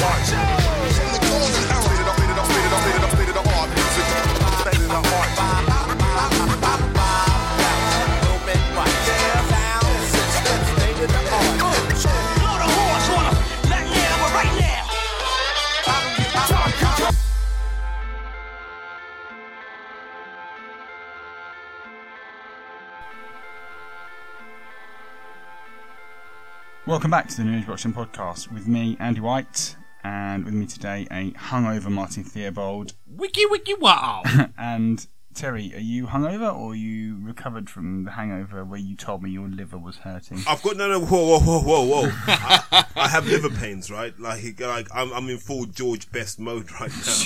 Lord Welcome back to the News Watching Podcast with me, Andy White, and with me today, a hungover Martin Theobald. Wiki wiki wow. And Terry, are you hungover or are you recovered from the hangover where you told me your liver was hurting? I've got no, no, whoa, whoa, whoa, whoa, whoa. I, I have liver pains, right? Like, like I'm, I'm in full George Best mode right now.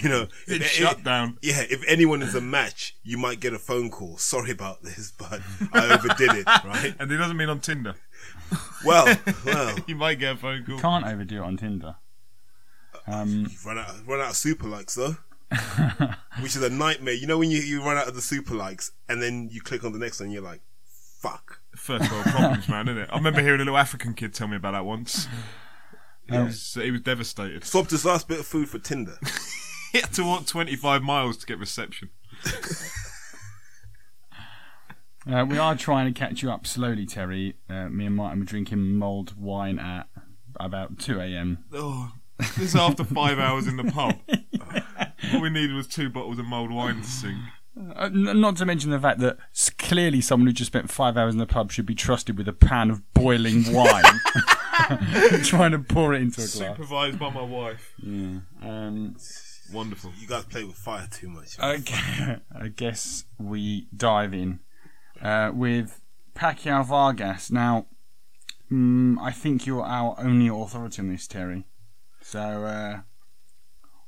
you know, It's if- shut down. Yeah, if anyone is a match, you might get a phone call. Sorry about this, but I overdid it, right? And it doesn't mean on Tinder. Well, well, You might get a phone call. Can't overdo it on Tinder. Um, you've run out, run out of super likes though. Which is a nightmare. You know when you, you run out of the super likes and then you click on the next one, you're like, fuck. First world problems, man, isn't it? I remember hearing a little African kid tell me about that once. He was, he was devastated. Swapped his last bit of food for Tinder. He had to walk 25 miles to get reception. Uh, we are trying to catch you up slowly, Terry. Uh, me and Martin were drinking mulled wine at about 2 a.m. Oh, this is after five hours in the pub. All we needed was two bottles of mulled wine to sink. Uh, n- not to mention the fact that s- clearly someone who just spent five hours in the pub should be trusted with a pan of boiling wine, trying to pour it into a glass. Supervised by my wife. Um, Wonderful. You guys play with fire too much. okay, I guess we dive in uh, with Pacquiao Vargas. Now, mm, I think you're our only authority on this, Terry. So, uh,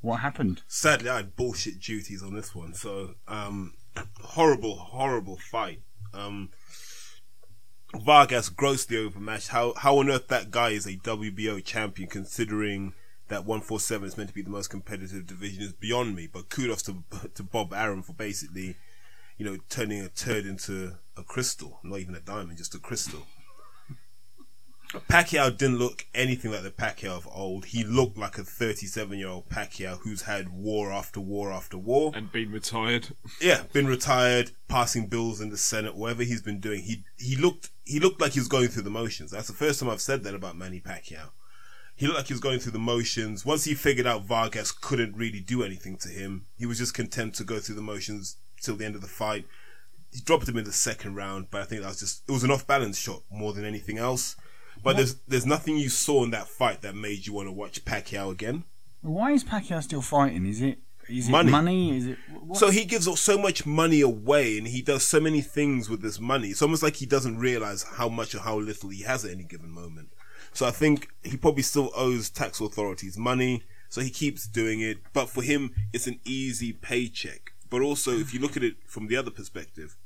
what happened? Sadly, I had bullshit duties on this one. So, um, horrible, horrible fight. Um, Vargas grossly overmatched. How how on earth that guy is a WBO champion, considering that 147 is meant to be the most competitive division, is beyond me. But kudos to to Bob Arum for basically, you know, turning a turd into a crystal, not even a diamond, just a crystal. Pacquiao didn't look anything like the Pacquiao of old. He looked like a 37 year old Pacquiao who's had war after war after war. And been retired. Yeah, been retired, passing bills in the Senate, whatever he's been doing. He he looked he looked like he was going through the motions. That's the first time I've said that about Manny Pacquiao. He looked like he was going through the motions. Once he figured out Vargas couldn't really do anything to him, he was just content to go through the motions till the end of the fight. He dropped him in the second round, but I think that was just it was an off balance shot more than anything else. But there's there's nothing you saw in that fight that made you want to watch Pacquiao again. Why is Pacquiao still fighting? Is it is it Money. money? Is it what? So he gives so much money away and he does so many things with this money. It's almost like he doesn't realize how much or how little he has at any given moment. So I think he probably still owes tax authorities money. So he keeps doing it. But for him, it's an easy paycheck. But also, if you look at it from the other perspective,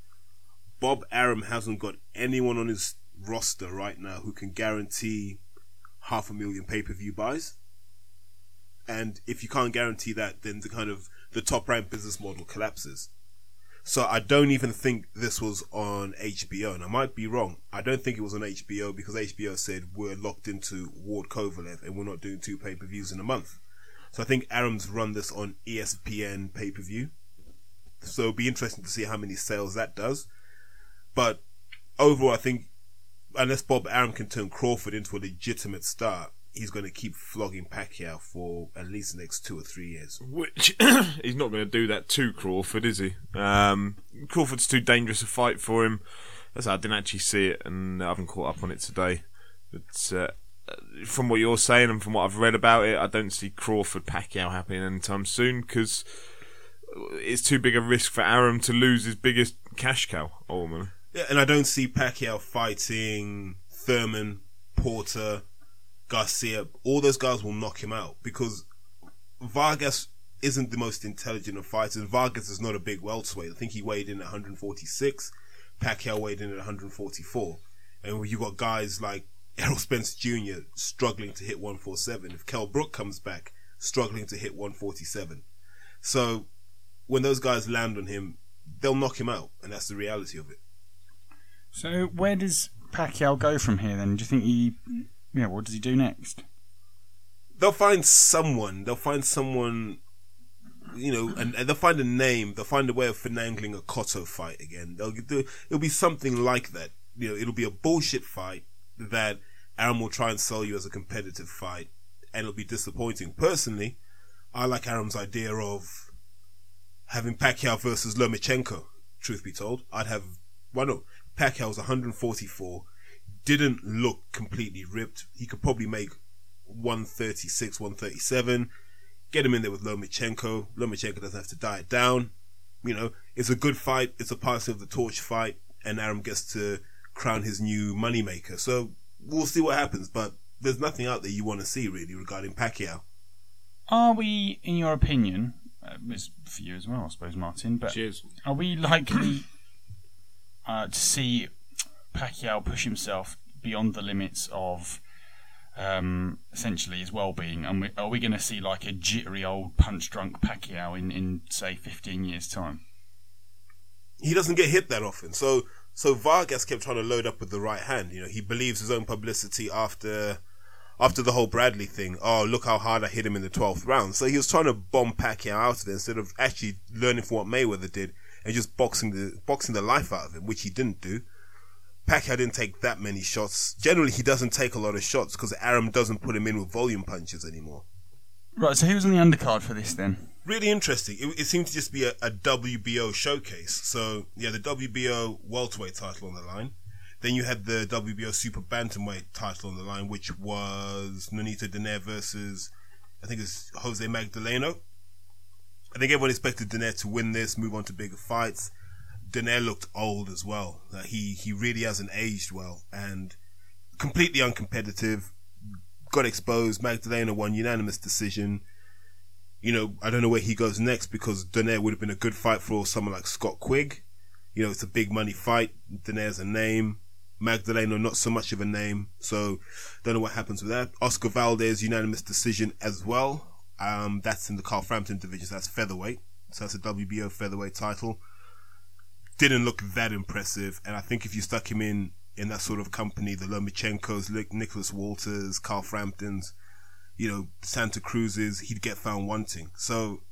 Bob Arum hasn't got anyone on his roster right now who can guarantee half a million pay per view buys. And if you can't guarantee that, then the kind of the top rank business model collapses. So I don't even think this was on HBO, and I might be wrong. I don't think it was on HBO because HBO said we're locked into Ward Kovalev and we're not doing two pay per views in a month. So I think Arum's run this on ESPN pay per view. So it'll be interesting to see how many sales that does. But overall, I think unless Bob Arum can turn Crawford into a legitimate star, he's going to keep flogging Pacquiao for at least the next two or three years. Which he's not going to do that to Crawford, is he? Um, Crawford's too dangerous a fight for him. As I didn't actually see it, and I haven't caught up on it today. But uh, from what you're saying and from what I've read about it, I don't see Crawford Pacquiao happening anytime soon because it's too big a risk for Arum to lose his biggest cash cow. Ultimately, Yeah, and I don't see Pacquiao fighting Thurman, Porter, Garcia. All those guys will knock him out because Vargas isn't the most intelligent of fighters. Vargas is not a big welterweight. I think he weighed in at 146. Pacquiao weighed in at 144. And you've got guys like Errol Spence Jr. struggling to hit 147. If Kel Brook comes back, struggling to hit 147. So when those guys land on him, they'll knock him out, and that's the reality of it. So where does Pacquiao go from here? Then do you think he? Yeah, what does he do next? they'll find someone. They'll find someone. You know, and, and they'll find a name. They'll find a way of finagling a Cotto fight again. They'll do. It'll be something like that. You know, it'll be a bullshit fight that Arum will try and sell you as a competitive fight, and it'll be disappointing. Personally, I like Arum's idea of having Pacquiao versus Lomachenko. Truth be told, I'd have. Why not? Pacquiao was 144, didn't look completely ripped. He could probably make 136, 137. Get him in there with Lomachenko. Lomachenko doesn't have to diet down. You know, it's a good fight. It's a passing of the torch fight, and Arum gets to crown his new moneymaker. So we'll see what happens, but there's nothing out there you want to see really regarding Pacquiao. Are we, in your opinion, uh, it's for you as well, I suppose, Martin, but Cheers. are we likely uh, to see Pacquiao push himself beyond the limits of um, essentially his well-being? And we, are we going to see like a jittery old punch-drunk Pacquiao in, in say 15 years' time? he doesn't get hit that often. So so Vargas kept trying to load up with the right hand. You know, he believes his own publicity after after the whole Bradley thing. Oh, look how hard I hit him in the twelfth round. So he was trying to bomb Pacquiao out of it instead of actually learning from what Mayweather did and just boxing the boxing the life out of him, which he didn't do. Pacquiao didn't take that many shots. Generally, he doesn't take a lot of shots because Arum doesn't put him in with volume punches anymore. Right, so who's on the undercard for this then? really interesting. It, it seemed to just be a, a WBO showcase. So yeah, the WBO welterweight title on the line. Then you had the WBO super bantamweight title on the line, which was Nonito Donaire versus I think it's Jose Magdaleno. I think everyone expected Donaire to win this, move on to bigger fights. Donaire looked old as well. Like he he really hasn't aged well and completely uncompetitive. Got exposed. Magdaleno won unanimous decision you know, I don't know where he goes next because Donaire would have been a good fight for someone like Scott Quigg. You know, it's a big money fight. Donaire's a name. Magdaleno, not so much of a name. So, don't know what happens with that. Oscar Valdez, unanimous decision as well. Um, that's in the Carl Frampton division. So that's featherweight. So that's a WBO featherweight title. Didn't look that impressive. And I think if you stuck him in, in that sort of company, the Lomachenkos, Nicholas Walters, Carl Framptons, you know, Santa Cruz's, he'd get found wanting. So,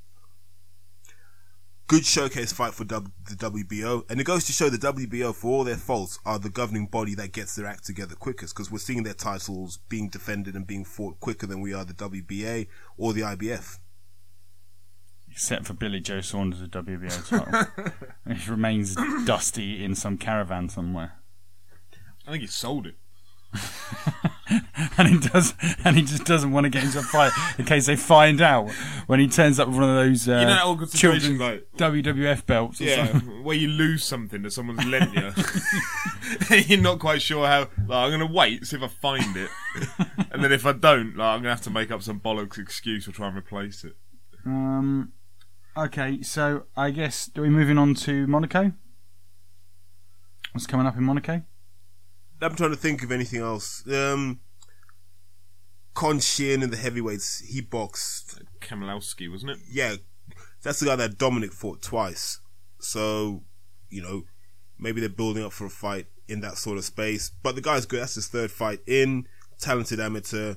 good showcase fight for w- the WBO. And it goes to show the WBO, for all their faults, are the governing body that gets their act together quickest because we're seeing their titles being defended and being fought quicker than we are the WBA or the IBF. Except for Billy Joe Saunders' WBO title. he remains dusty in some caravan somewhere. I think he sold it. and he does, and he just doesn't want to get into a fight in case they find out when he turns up with one of those uh, You know that awkward situation, children's like- WWF belts. Or Yeah, something. where you lose something that someone's lent you. You're not quite sure how. Like, I'm going to wait, see if I find it. and then if I don't, like, I'm going to have to make up some bollocks excuse or try and replace it. Um, okay, so I guess are we moving on to Monaco? What's coming up in Monaco? I'm trying to think of anything else. Um, Con Sheehan in the heavyweights, he boxed Kamalowski, wasn't it? yeah, that's the guy that Dominic fought twice. So, you know, maybe they're building up for a fight in that sort of space. But the guy's good. That's his third fight in. Talented amateur.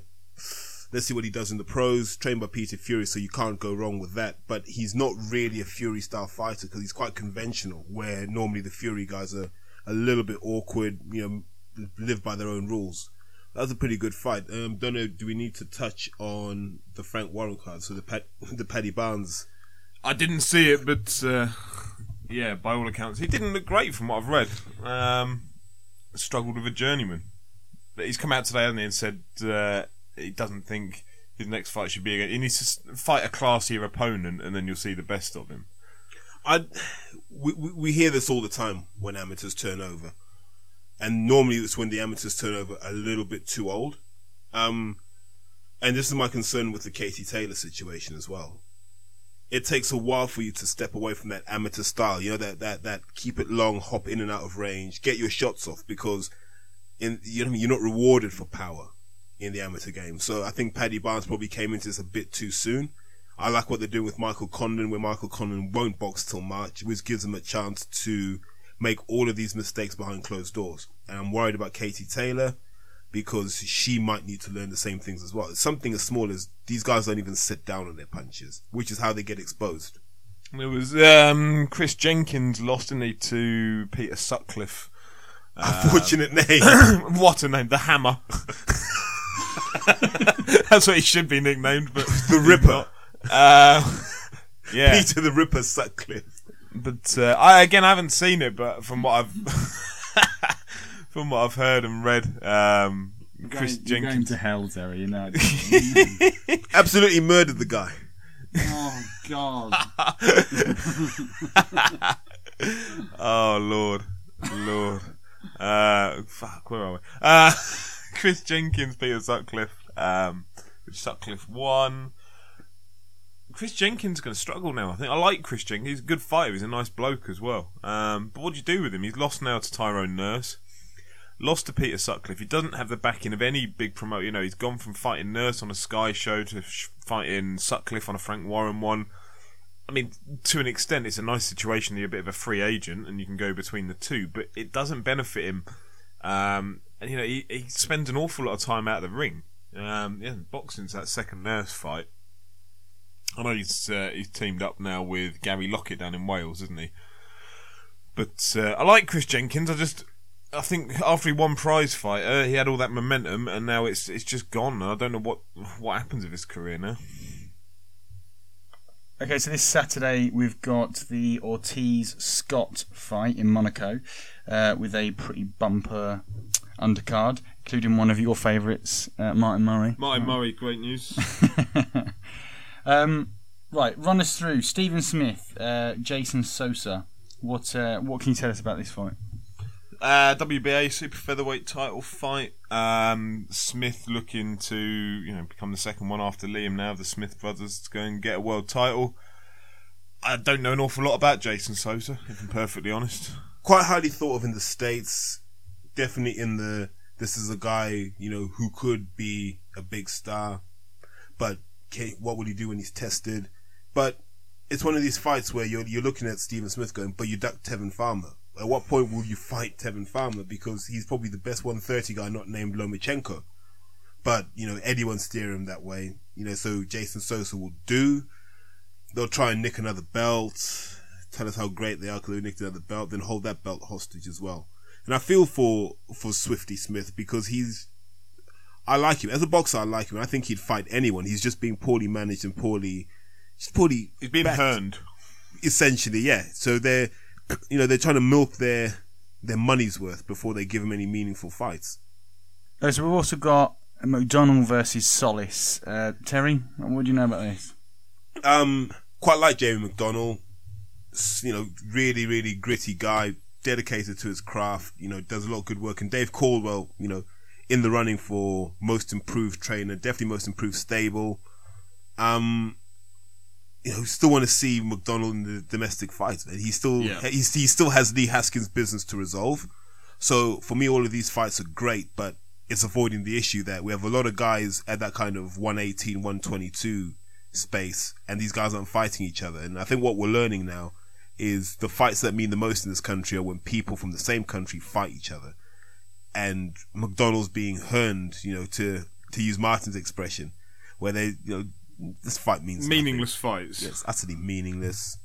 Let's see what he does in the pros. Trained by Peter Fury, so you can't go wrong with that. But he's not really a Fury style fighter because he's quite conventional, where normally the Fury guys are a little bit awkward, you know, live by their own rules. That was a pretty good fight. Um, don't know. Do we need to touch on the Frank Warren card? So the Pat, the Paddy Barnes. I didn't see it, but uh, yeah, by all accounts, he didn't look great from what I've read. Um, struggled with a journeyman. But he's come out today, hasn't he, and said uh, he doesn't think his next fight should be against. He needs to fight a classier opponent, and then you'll see the best of him. I we, we we hear this all the time when amateurs turn over, and normally it's when the amateurs turn over a little bit too old. Um, and this is my concern with the Katie Taylor situation as well. It takes a while for you to step away from that amateur style, you know that that that keep it long, hop in and out of range, get your shots off because in you know you're not rewarded for power in the amateur game. So I think Paddy Barnes probably came into this a bit too soon. I like what they're doing with Michael Conlan, where Michael Conlan won't box till March, which gives him a chance to make all of these mistakes behind closed doors. And I'm worried about Katie Taylor because she might need to learn the same things as well. It's something as small as these guys don't even sit down on their punches, which is how they get exposed. It was um, Chris Jenkins lost, he, to Peter Sutcliffe. Unfortunate name. what a name, the Hammer. That's what he should be nicknamed, but the Ripper. uh, yeah. Peter the Ripper Sutcliffe. But uh, I again I haven't seen it, but from what I've from what I've heard and read, um, Chris You're going Jenkins. to hell, Terry. You know. Absolutely murdered the guy. oh God. Oh Lord, Lord. Uh, fuck, where are we? Uh, Chris Jenkins, Peter Sutcliffe. Um, which Sutcliffe won. Chris Jenkins is going to struggle now. I think I like Chris Jenkins. He's a good fighter. He's a nice bloke as well. Um, but what do you do with him? He's lost now to Tyrone Nurse. Lost to Peter Sutcliffe. He doesn't have the backing of any big promoter. You know, he's gone from fighting Nurse on a Sky show to fighting Sutcliffe on a Frank Warren one. I mean, to an extent, it's a nice situation. You're a bit of a free agent, and you can go between the two, but it doesn't benefit him. Um, and you know, he, he spends an awful lot of time out of the ring. Um, yeah, boxing's that second nurse fight. I know he's uh, he's teamed up now with Gary Lockett down in Wales, isn't he? But uh, I like Chris Jenkins. I just I think after he won prize fighter, he had all that momentum, and now it's it's just gone. I don't know what what happens with his career now. Okay, so this Saturday we've got the Ortiz Scott fight in Monaco uh, with a pretty bumper undercard, including one of your favourites, uh, Martin Murray. Martin Murray, great news. um, right, run us through Stephen Smith, uh, Jason Sosa. What uh, what can you tell us about this fight? Uh, WBA super featherweight title fight. Um, Smith looking to you know become the second one after Liam now. The Smith brothers to go and get a world title. I don't know an awful lot about Jason Sosa, if I'm perfectly honest. Quite highly thought of in the States. Definitely in the, this is a guy, you know, who could be a big star. But what will he do when he's tested? But it's one of these fights where you're, you're looking at Stephen Smith going, but you duck Tevin Farmer. At what point will you fight Tevin Farmer? Because he's probably the best 130 guy not named Lomachenko. But, you know, Eddie won't steer him that way. You know, so Jason Sosa will do. They'll try and nick another belt, tell us how great they are because they nicked another belt, then hold that belt hostage as well. And I feel for, for Swifty Smith because he's, I like him. As a boxer, I like him. I think he'd fight anyone. He's just being poorly managed and poorly, just poorly. He's been backed hurned. essentially, yeah. So they're, you know, they're trying to milk their their money's worth before they give him any meaningful fights. Uh, so we've also got McDonald versus Solis. Uh, Terry, what do you know about this? Um, quite like Jamie McDonald. You know, really, really gritty guy, dedicated to his craft. You know, does a lot of good work. And Dave Caldwell, you know, in the running for most improved trainer, definitely most improved stable. Um, you know, still want to see McDonald in the domestic fights. Man. He still Yeah. he still has Lee Haskins' business to resolve. So for me, all of these fights are great, but it's avoiding the issue that we have a lot of guys at that kind of 118, 122 space, and these guys aren't fighting each other. And I think what we're learning now is the fights that mean the most in this country are when people from the same country fight each other. And McDonald's being hurned, you know, to to use Martin's expression, where they, you know, this fight means nothing. Meaningless fights. Yeah, it's utterly meaningless.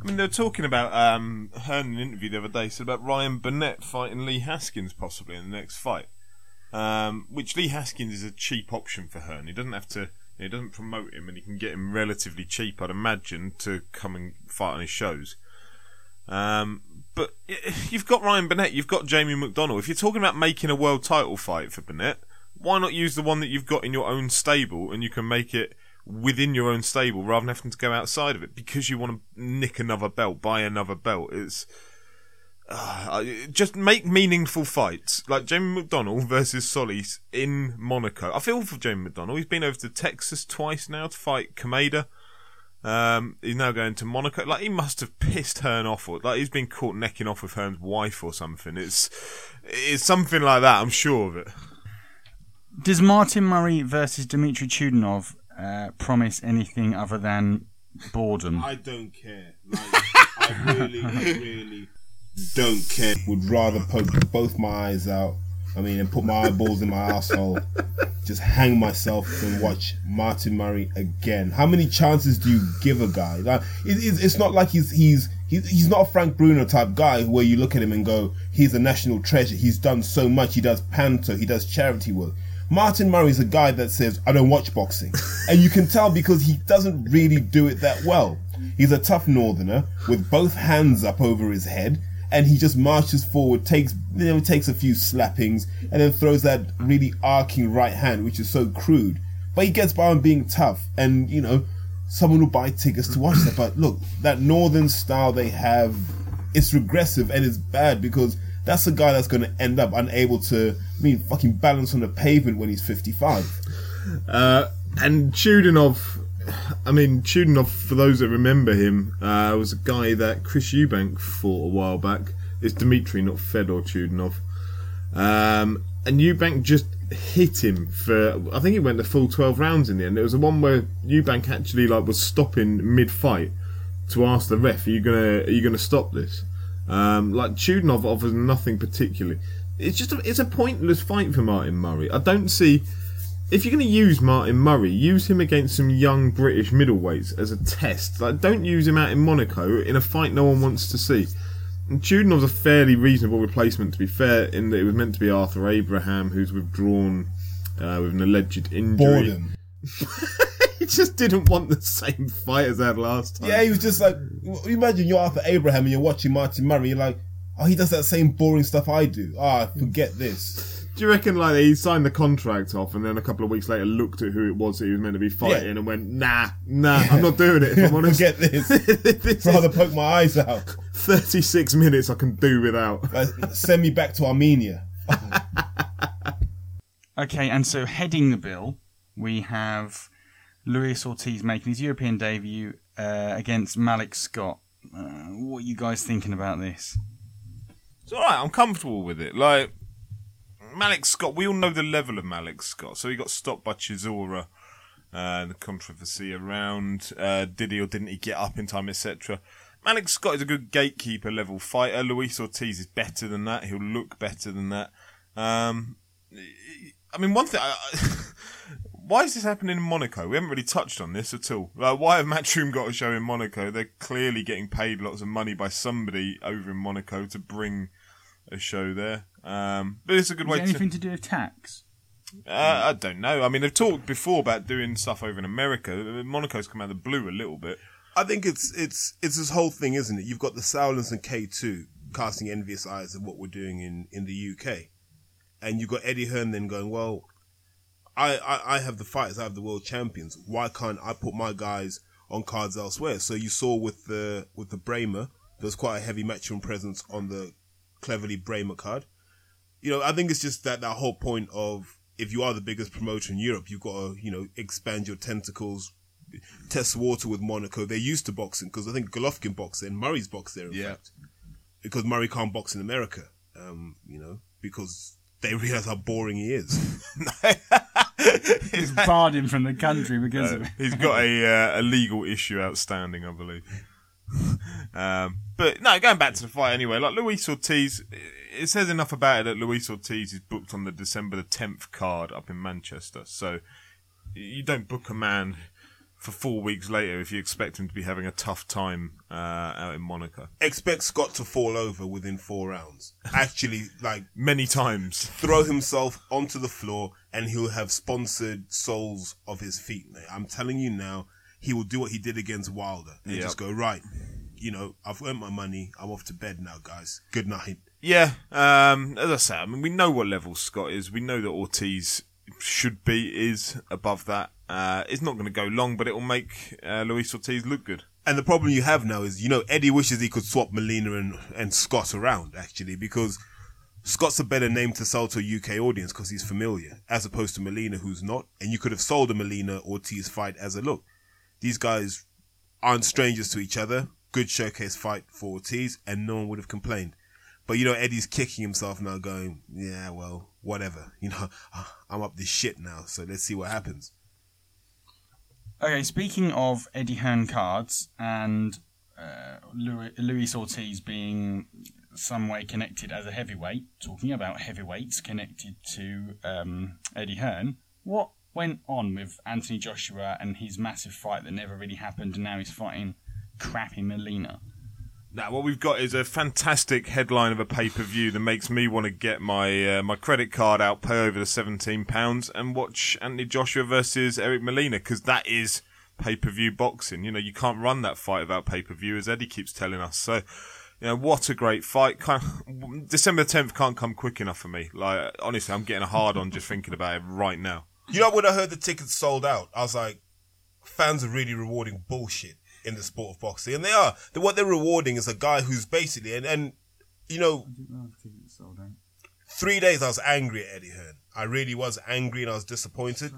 I mean, they were talking about um, heard in an interview the other day. Said about Ryan Burnett fighting Lee Haskins possibly in the next fight. Um, which Lee Haskins is a cheap option for Hearn. He doesn't have to. He doesn't promote him, and he can get him relatively cheap, I'd imagine, to come and fight on his shows. Um, but you've got Ryan Burnett, you've got Jamie McDonald. If you're talking about making a world title fight for Burnett, why not use the one that you've got in your own stable, and you can make it within your own stable rather than having to go outside of it because you want to nick another belt, buy another belt. It's uh, just make meaningful fights like Jamie McDonald versus Solis in Monaco. I feel for Jamie McDonald. He's been over to Texas twice now to fight Kameda. Um, he's now going to Monaco. Like he must have pissed Hearn off, or like he's been caught necking off with Hearn's wife or something. It's it's something like that. I'm sure of it. Does Martin Murray versus Dmitry Chudinov uh, promise anything other than boredom? I don't care. Like, I really, really don't care. Would rather poke both my eyes out. I mean, and put my eyeballs in my asshole. Just hang myself and watch Martin Murray again. How many chances do you give a guy? Like, it, it's, it's not like he's he's he's he's not a Frank Bruno type guy where you look at him and go, he's a national treasure. He's done so much. He does panto. He does charity work. Martin Murray is a guy that says, I don't watch boxing. and you can tell because he doesn't really do it that well. He's a tough northerner with both hands up over his head and he just marches forward, takes you know, takes a few slappings, and then throws that really arcing right hand, which is so crude. But he gets by on being tough, and you know, someone will buy tickets to watch that. But look, that northern style they have, it's regressive and it's bad because that's a guy that's going to end up unable to, I mean, fucking balance on the pavement when he's fifty-five. Uh, and Chudinov, I mean, Chudinov, for those that remember him, uh, was a guy that Chris Eubank fought a while back. It's Dmitry, not Fedor Chudinov. Um, and Eubank just hit him for, I think he went the full 12 rounds in the end. It was the one where Eubank actually like was stopping mid-fight to ask the ref, are you gonna, are you gonna stop this? Um, like Chudinov offers nothing particularly. It's just a, it's a pointless fight for Martin Murray. I don't see if you're going to use Martin Murray, use him against some young British middleweights as a test. Like, don't use him out in Monaco in a fight no one wants to see. And Chudinov's a fairly reasonable replacement, to be fair, in that it was meant to be Arthur Abraham, who's withdrawn uh, with an alleged injury. Boredom. he just didn't want the same fight as that last time. Yeah, he was just like, imagine you're Arthur Abraham and you're watching Martin Murray. You're like, oh, he does that same boring stuff I do. Ah, forget this. Do you reckon like he signed the contract off and then a couple of weeks later looked at who it was that he was meant to be fighting Yeah. and went, nah, nah, I'm not doing it. If I'm honest, forget this. this Rather is poke my eyes out. 36 minutes I can do without. Like, send me back to Armenia. Okay, and so heading the bill, we have Luis Ortiz making his European debut uh, against Malik Scott. Uh, what are you guys thinking about this? It's all right. I'm comfortable with it. Like Malik Scott, we all know the level of Malik Scott. So he got stopped by Chisora. Uh, the controversy around uh, did he or didn't he get up in time, etc. Malik Scott is a good gatekeeper level fighter. Luis Ortiz is better than that. He'll look better than that. Um, I mean, one thing. I, why is this happening in Monaco? We haven't really touched on this at all. Like, why have Matchroom got a show in Monaco? They're clearly getting paid lots of money by somebody over in Monaco to bring a show there. Um, but it's a good Is way it to. anything to do with tax? Uh, I don't know. I mean, they've talked before about doing stuff over in America. Monaco's come out of the blue a little bit. I think it's it's it's this whole thing, isn't it? You've got the Sauerlands and K two casting envious eyes at what we're doing in in the UK, and you've got Eddie Hearn then going, well, I, I I have the fighters, I have the world champions. Why can't I put my guys on cards elsewhere? So you saw with the with the Brähmer, there's quite a heavy matchroom presence on the Cleverly Brähmer card. You know, I think it's just that that whole point of if you are the biggest promoter in Europe, you've got to you know expand your tentacles test water with Monaco. They're used to boxing because I think Golovkin boxed there and Murray's boxed there, in Yeah. fact. Because Murray can't box in America, um, you know, because they realize how boring he is. he's barred him from the country because of it. He's got a uh, a legal issue outstanding, I believe. um, but no, going back to the fight anyway. Like Luis Ortiz, it says enough about it that Luis Ortiz is booked on the December the tenth card up in Manchester. So you don't book a man for four weeks later if you expect him to be having a tough time uh, out in Monaco. Expect Scott to fall over within four rounds. Actually, like Many times. throw himself onto the floor and he'll have sponsored soles of his feet, mate. I'm telling you now, he will do what he did against Wilder and Yep. just go, right, you know, I've earned my money. I'm off to bed now, guys. Good night. Yeah, um, as I say, I mean, we know what level Scott is. We know that Ortiz should be is above that. Uh, it's not going to go long, but it will make uh, Luis Ortiz look good. And the problem you have now is, you know, Eddie wishes he could swap Molina and, and Scott around, actually, because Scott's a better name to sell to a UK audience because he's familiar, as opposed to Molina, who's not. And you could have sold a Molina Ortiz fight as a look. These guys aren't strangers to each other. Good showcase fight for Ortiz, and no one would have complained. But you know, Eddie's kicking himself now, going, "Yeah, well, whatever. You know, I'm up this shit now, so let's see what happens." Okay, speaking of Eddie Hearn cards and uh, Luis Ortiz being some way connected as a heavyweight. Talking about heavyweights connected to um, Eddie Hearn, what went on with Anthony Joshua and his massive fight that never really happened, and now he's fighting crappy Molina? Now, what we've got is a fantastic headline of a pay per view that makes me want to get my uh, my credit card out, pay over the seventeen pounds, and watch Anthony Joshua versus Eric Molina because that is pay per view boxing. You know, you can't run that fight without pay per view, as Eddie keeps telling us. So, you know, what a great fight! Kind of, December tenth can't come quick enough for me. Like, honestly, I'm getting a hard on just thinking about it right now. You know, when I heard the tickets sold out, I was like, fans are really rewarding bullshit in the sport of boxing. And they are. The, what they're rewarding is a guy who's basically, and, and you know, three days I was angry at Eddie Hearn. I really was angry and I was disappointed.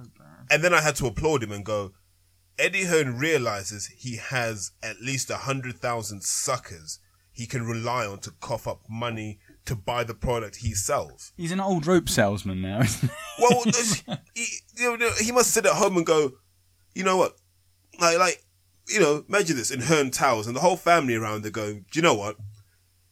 And then I had to applaud him and go, Eddie Hearn realizes he has at least a hundred thousand suckers he can rely on to cough up money to buy the product he sells. He's an old rope salesman now. Isn't he? Well, he, you know, he must sit at home and go, you know what? Like, like, you know, imagine this in Hearn Towers and the whole family around there going, do you know what?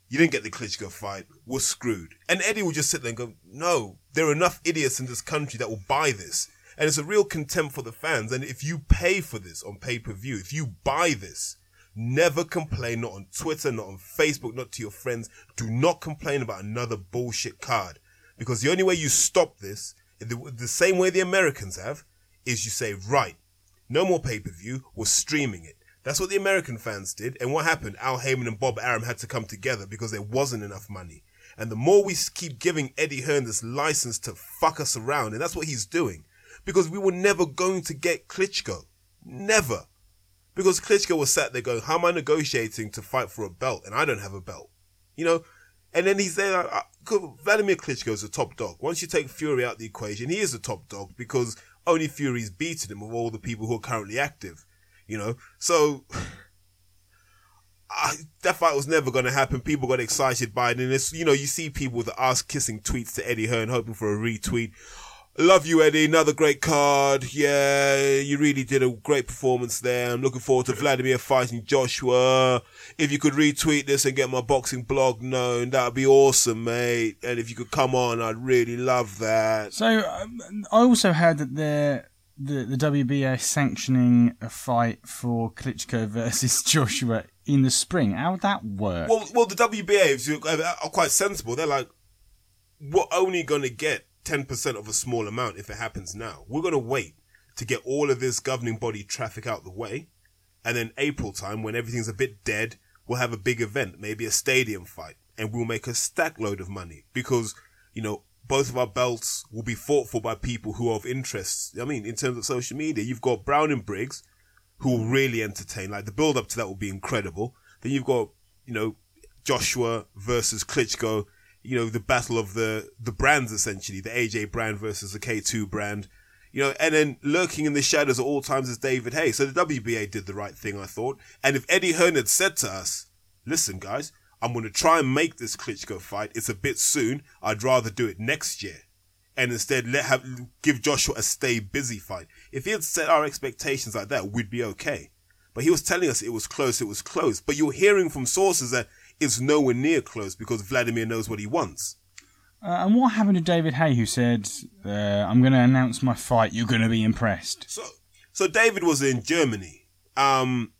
You didn't get the Klitschko fight. We're screwed. And Eddie will just sit there and go, no, there are enough idiots in this country that will buy this. And it's a real contempt for the fans. And if you pay for this on pay per view, if you buy this, never complain, not on Twitter, not on Facebook, not to your friends. Do not complain about another bullshit card. Because the only way you stop this, the, the same way the Americans have, is you say, right, no more pay per view, we're streaming it. That's what the American fans did. And what happened? Al Haymon and Bob Arum had to come together because there wasn't enough money. And the more we keep giving Eddie Hearn this license to fuck us around, and that's what he's doing, because we were never going to get Klitschko. Never. Because Klitschko was sat there going, how am I negotiating to fight for a belt? And I don't have a belt. You know? And then he's there, uh, uh, Vladimir Klitschko is a top dog. Once you take Fury out the equation, he is a top dog because only Fury's beaten him of all the people who are currently active. You know? So, that fight was never going to happen. People got excited by it. And it's, you know, you see people with ass kissing tweets to Eddie Hearn hoping for a retweet. Love you, Eddie. Another great card. Yeah, you really did a great performance there. I'm looking forward to Vladimir fighting Joshua. If you could retweet this and get my boxing blog known, that would be awesome, mate. And if you could come on, I'd really love that. So um, I also heard that the the the WBA sanctioning a fight for Klitschko versus Joshua in the spring. How would that work? Well, well, the WBA are quite sensible. They're like, we're only going to get 10% of a small amount if it happens now. We're going to wait to get all of this governing body traffic out the way. And then April time, when everything's a bit dead, we'll have a big event, maybe a stadium fight, and we'll make a stack load of money because, you know, both of our belts will be fought for by people who are of interest. I mean, in terms of social media, you've got Brown and Briggs, who will really entertain. Like the build up to that will be incredible. Then you've got, you know, Joshua versus Klitschko, you know, the battle of the, the brands essentially, the AJ brand versus the K2 brand, you know, and then lurking in the shadows at all times is David Haye. So the WBA did the right thing, I thought. And if Eddie Hearn had said to us, listen guys, I'm going to try and make this Klitschko fight. It's a bit soon. I'd rather do it next year. And instead let have, give Joshua a stay busy fight. If he had set our expectations like that, we'd be okay. But he was telling us it was close, it was close. But you're hearing from sources that it's nowhere near close because Vladimir knows what he wants. Uh, and what happened to David Haye, who said, uh, "I'm going to announce my fight. You're going to be impressed." So, so David was in Germany. Um,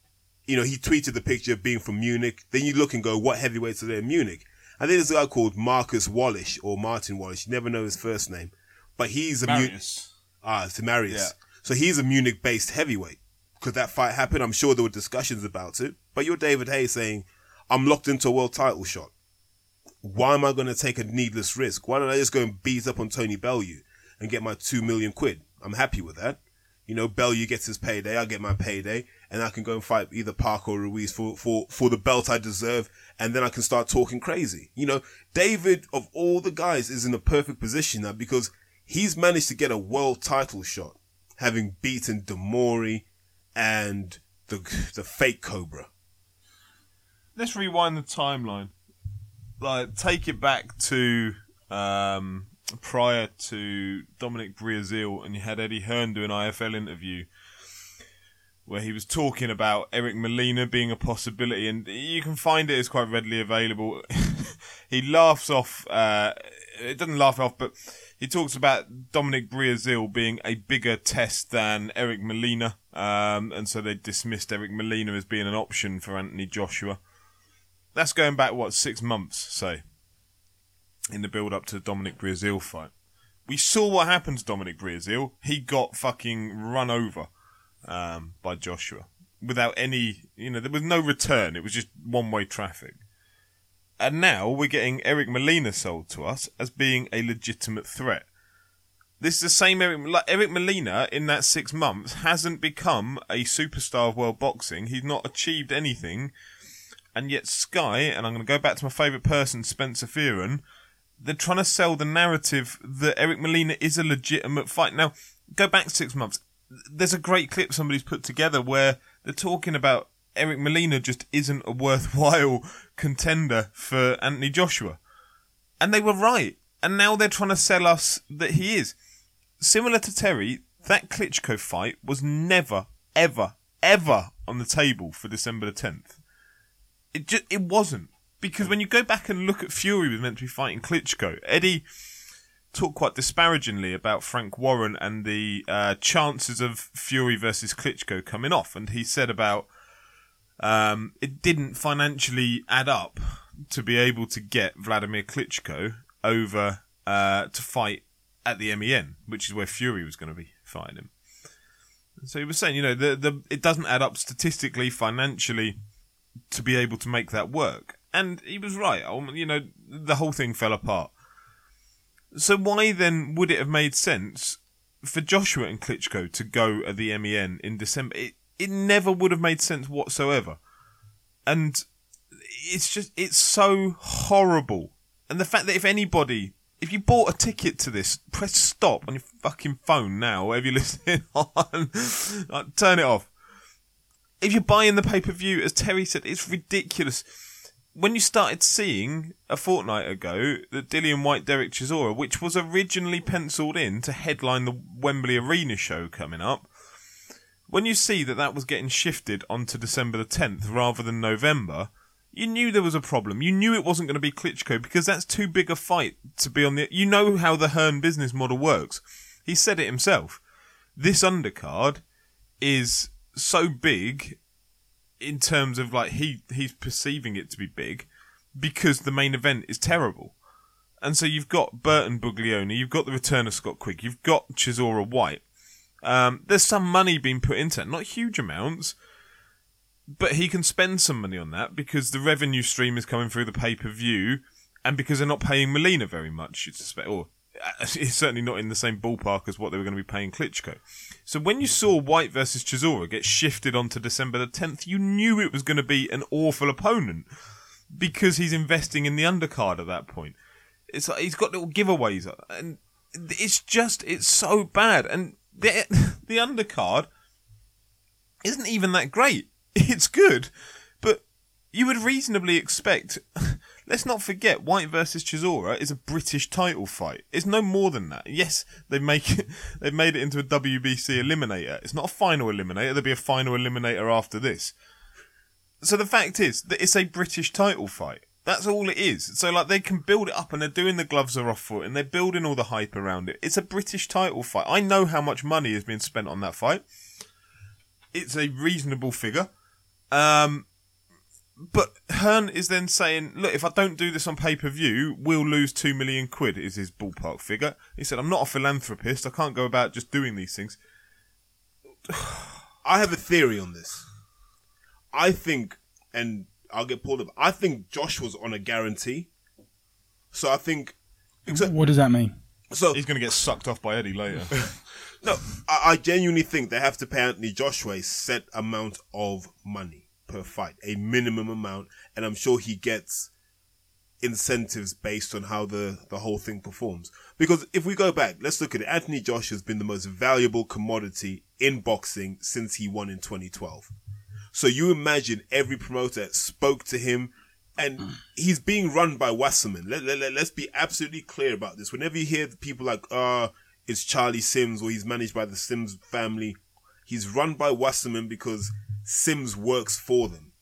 you know, he tweeted the picture of being from Munich. Then you look and go, what heavyweights are there in Munich? And then there's a guy called Marcus Wallish or Martin Wallish. You never know his first name, but he's a Munich. Marius. Ah, it's Marius. Yeah. So he's a Munich-based heavyweight. Could that fight happen? I'm sure there were discussions about it. But you're David Haye saying, I'm locked into a world title shot. Why am I going to take a needless risk? Why don't I just go and beat up on Tony Bellew and get my two million quid? I'm happy with that. You know, Bellew gets his payday, I get my payday, and I can go and fight either Parker or Ruiz for, for, for the belt I deserve, and then I can start talking crazy. You know, David, of all the guys, is in the perfect position now because he's managed to get a world title shot, having beaten De Mori and the, the fake Cobra. Let's rewind the timeline. Like, take it back to um, prior to Dominic Breazeale, and you had Eddie Hearn do an IFL interview where he was talking about Eric Molina being a possibility, and you can find it. It's quite readily available. he laughs off. Uh, it doesn't laugh off, but he talks about Dominic Breazeale being a bigger test than Eric Molina, um, and so they dismissed Eric Molina as being an option for Anthony Joshua. That's going back what six months, say, in the build up to the Dominic Breazeale fight. We saw what happened to Dominic Breazeale. He got fucking run over um, by Joshua without any, you know, there was no return. It was just one way traffic. And now we're getting Eric Molina sold to us as being a legitimate threat. This is the same Eric, like Eric Molina in that six months hasn't become a superstar of world boxing. He's not achieved anything. And yet Sky, and I'm going to go back to my favourite person, Spencer Fearon, they're trying to sell the narrative that Eric Molina is a legitimate fight. Now, go back six months. There's a great clip somebody's put together where they're talking about Eric Molina just isn't a worthwhile contender for Anthony Joshua. And they were right. And now they're trying to sell us that he is. Similar to Terry, that Klitschko fight was never, ever, ever on the table for December the 10th. It just, it wasn't. Because when you go back and look at Fury was meant to be fighting Klitschko, Eddie talked quite disparagingly about Frank Warren and the uh, chances of Fury versus Klitschko coming off. And he said about um, it didn't financially add up to be able to get Vladimir Klitschko over uh, to fight at the MEN, which is where Fury was going to be fighting him. So he was saying, you know, the the it doesn't add up statistically, financially, to be able to make that work. And he was right. You know, the whole thing fell apart. So why then would it have made sense for Joshua and Klitschko to go at the MEN in December? It, it never would have made sense whatsoever. And it's just, it's so horrible. And the fact that if anybody, if you bought a ticket to this, press stop on your fucking phone now, whatever you're listening on, turn it off. If you're buying the pay per view, as Terry said, it's ridiculous. When you started seeing a fortnight ago that Dillian Whyte, Derek Chisora, which was originally penciled in to headline the Wembley Arena show coming up, when you see that that was getting shifted onto December the 10th rather than November, you knew there was a problem. You knew it wasn't going to be Klitschko because that's too big a fight to be on the. You know how the Hearn business model works. He said it himself. This undercard is so big in terms of like he he's perceiving it to be big because the main event is terrible. And so you've got Burton Buglioni, you've got the return of Scott Quigg, you've got Chisora Whyte. Um, there's some money being put into it, not huge amounts, but he can spend some money on that because the revenue stream is coming through the pay per view, and because they're not paying Molina very much, you'd suspect, or it's certainly not in the same ballpark as what they were going to be paying Klitschko. So when you saw Whyte versus Chisora get shifted onto December the 10th, you knew it was going to be an awful opponent because he's investing in the undercard at that point. It's like he's got little giveaways, and it's just it's so bad. And the the undercard isn't even that great. It's good, but you would reasonably expect. Let's not forget, Whyte versus Chisora is a British title fight. It's no more than that. Yes, they make it, they've made it into a WBC eliminator. It's not a final eliminator. There'll be a final eliminator after this. So the fact is that it's a British title fight. That's all it is. So like they can build it up and they're doing the gloves are off foot and they're building all the hype around it. It's a British title fight. I know how much money has been spent on that fight. It's a reasonable figure. Um, but Hearn is then saying, look, if I don't do this on pay per view, we'll lose two million quid, is his ballpark figure. He said, I'm not a philanthropist. I can't go about just doing these things. I have a theory on this. I think, and I'll get pulled up. I think Josh was on a guarantee. So I think, so, What does that mean? so He's going to get sucked off by Eddie later. no, I, I genuinely think they have to pay Anthony Joshua a set amount of money per fight, a minimum amount, and I'm sure he gets incentives based on how the, the whole thing performs. Because if we go back, let's look at it. Anthony Josh has been the most valuable commodity in boxing since he won in 2012. So you imagine every promoter spoke to him and he's being run by Wasserman. Let, let, let, us be absolutely clear about this. Whenever you hear people like, uh, it's Charlie Sims or he's managed by the Sims family, he's run by Wasserman because Sims works for them.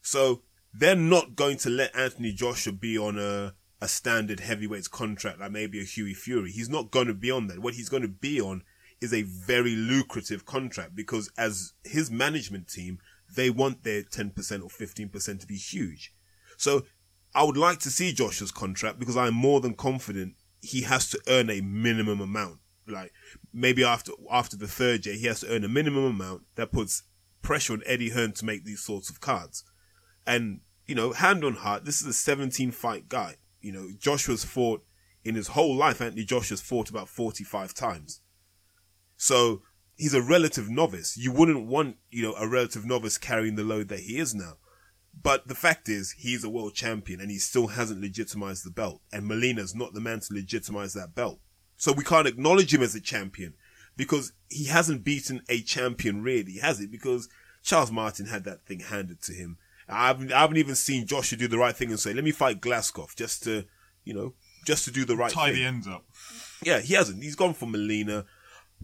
So they're not going to let Anthony Joshua be on a a standard heavyweights contract like maybe a Hughie Fury. He's not going to be on that. What he's going to be on is a very lucrative contract because as his management team, they want their 10% or 15% to be huge. So I would like to see Joshua's contract because I'm more than confident he has to earn a minimum amount. Like maybe after after the third year, he has to earn a minimum amount that puts pressure on Eddie Hearn to make these sorts of cards. And you know, hand on heart, this is a 17 fight guy. You know, Joshua's fought in his whole life. Anthony Joshua's fought about 45 times. So he's a relative novice. You wouldn't want, you know, a relative novice carrying the load that he is now. But the fact is, he's a world champion and he still hasn't legitimized the belt. And Molina's not the man to legitimize that belt. So we can't acknowledge him as a champion because he hasn't beaten a champion really, has he? Because Charles Martin had that thing handed to him. I haven't, I haven't even seen Joshua do the right thing and say, let me fight Glazkov just to, you know, just to do the right Tie thing. the ends up. Yeah, he hasn't. He's gone for Molina.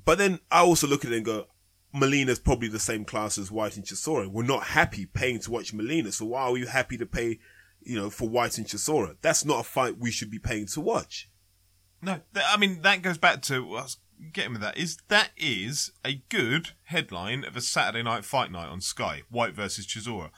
But then I also look at it and go, Molina's probably the same class as Whyte and Chisora. We're not happy paying to watch Molina, so why are you happy to pay, you know, for Whyte and Chisora? That's not a fight we should be paying to watch. No, I mean that goes back to what I was getting with that. Is that is a good headline of a Saturday night fight night on Sky, Whyte versus Chisora.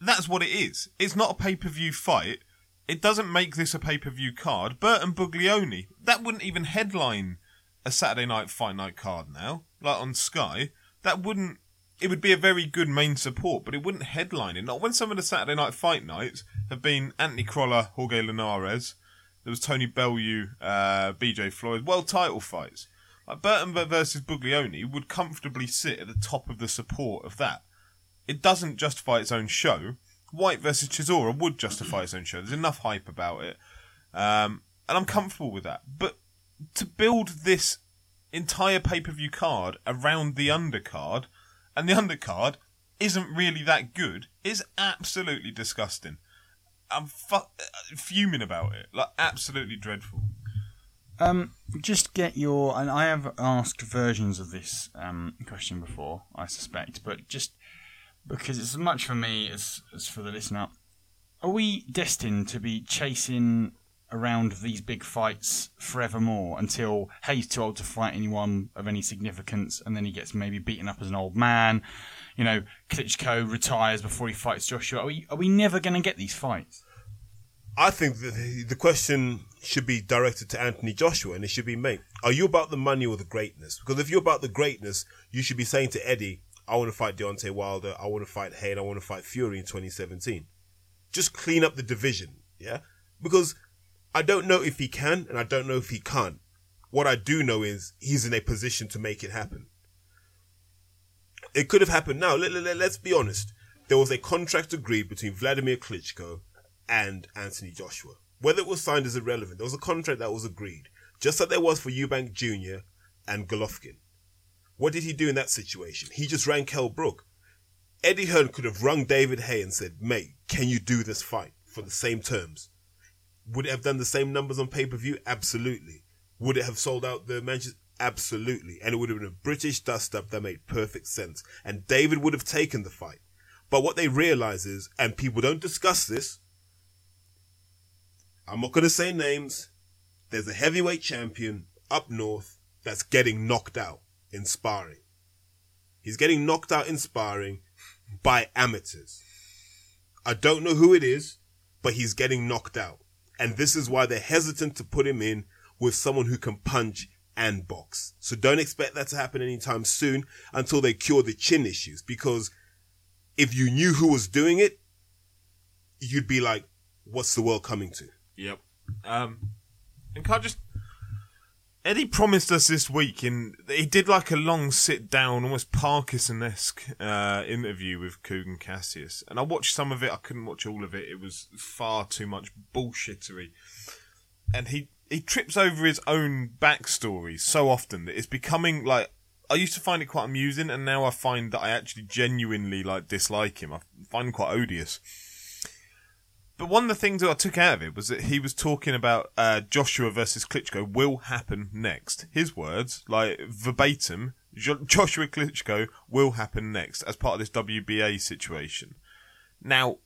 That's what it is. It's not a pay per view fight. It doesn't make this a pay per view card. Burton Buglioni, that wouldn't even headline a Saturday night fight night card now, like on Sky. That wouldn't. It would be a very good main support, but it wouldn't headline it. Not when some of the Saturday night fight nights have been Anthony Crolla, Jorge Linares. There was Tony Bellew, uh, BJ Flores, world title fights. Like Burton versus Buglioni would comfortably sit at the top of the support of that. It doesn't justify its own show. Whyte versus Chisora would justify its own show. There's enough hype about it, um, and I'm comfortable with that. But to build this entire pay per view card around the undercard, and the undercard isn't really that good, is absolutely disgusting. I'm fu- fuming about it, like absolutely dreadful. Um, just get your, and I have asked versions of this um, question before, I suspect, but just because it's as much for me as, as for the listener, are we destined to be chasing around these big fights forevermore until Haye's too old to fight anyone of any significance, and then he gets maybe beaten up as an old man? You know, Klitschko retires before he fights Joshua. Are we, are we never going to get these fights? I think the, question should be directed to Anthony Joshua and it should be, mate, are you about the money or the greatness? Because if you're about the greatness, you should be saying to Eddie, I want to fight Deontay Wilder, I want to fight Hayden, I want to fight Fury in 2017. Just clean up the division, yeah? Because I don't know if he can and I don't know if he can't. What I do know is he's in a position to make it happen. It could have happened now. Let, let, let's be honest. There was a contract agreed between Vladimir Klitschko and Anthony Joshua. Whether it was signed is irrelevant. There was a contract that was agreed, just like there was for Eubank Jr. and Golovkin. What did he do in that situation? He just rang Kell Brook. Eddie Hearn could have rung David Haye and said, mate, can you do this fight for the same terms? Would it have done the same numbers on pay-per-view? Absolutely. Would it have sold out the matches? Absolutely. And it would have been a British dust-up that made perfect sense. And David would have taken the fight. But what they realize is, and people don't discuss this, I'm not going to say names. There's a heavyweight champion up north that's getting knocked out in sparring. He's getting knocked out in sparring by amateurs. I don't know who it is, but he's getting knocked out. And this is why they're hesitant to put him in with someone who can punch and box. So don't expect that to happen anytime soon until they cure the chin issues. Because if you knew who was doing it, you'd be like, what's the world coming to? Yep. Um, and can I just? Eddie promised us this week, in he did like a long sit down, almost Parkinson esque uh, interview with Kugan Cassius, and I watched some of it. I couldn't watch all of it; it was far too much bullshittery. And he he trips over his own backstory so often that it's becoming like I used to find it quite amusing, and now I find that I actually genuinely like dislike him. I find him quite odious. But one of the things that I took out of it was that he was talking about uh, Joshua versus Klitschko will happen next. His words, like verbatim, Jo- Joshua Klitschko will happen next as part of this WBA situation. Now,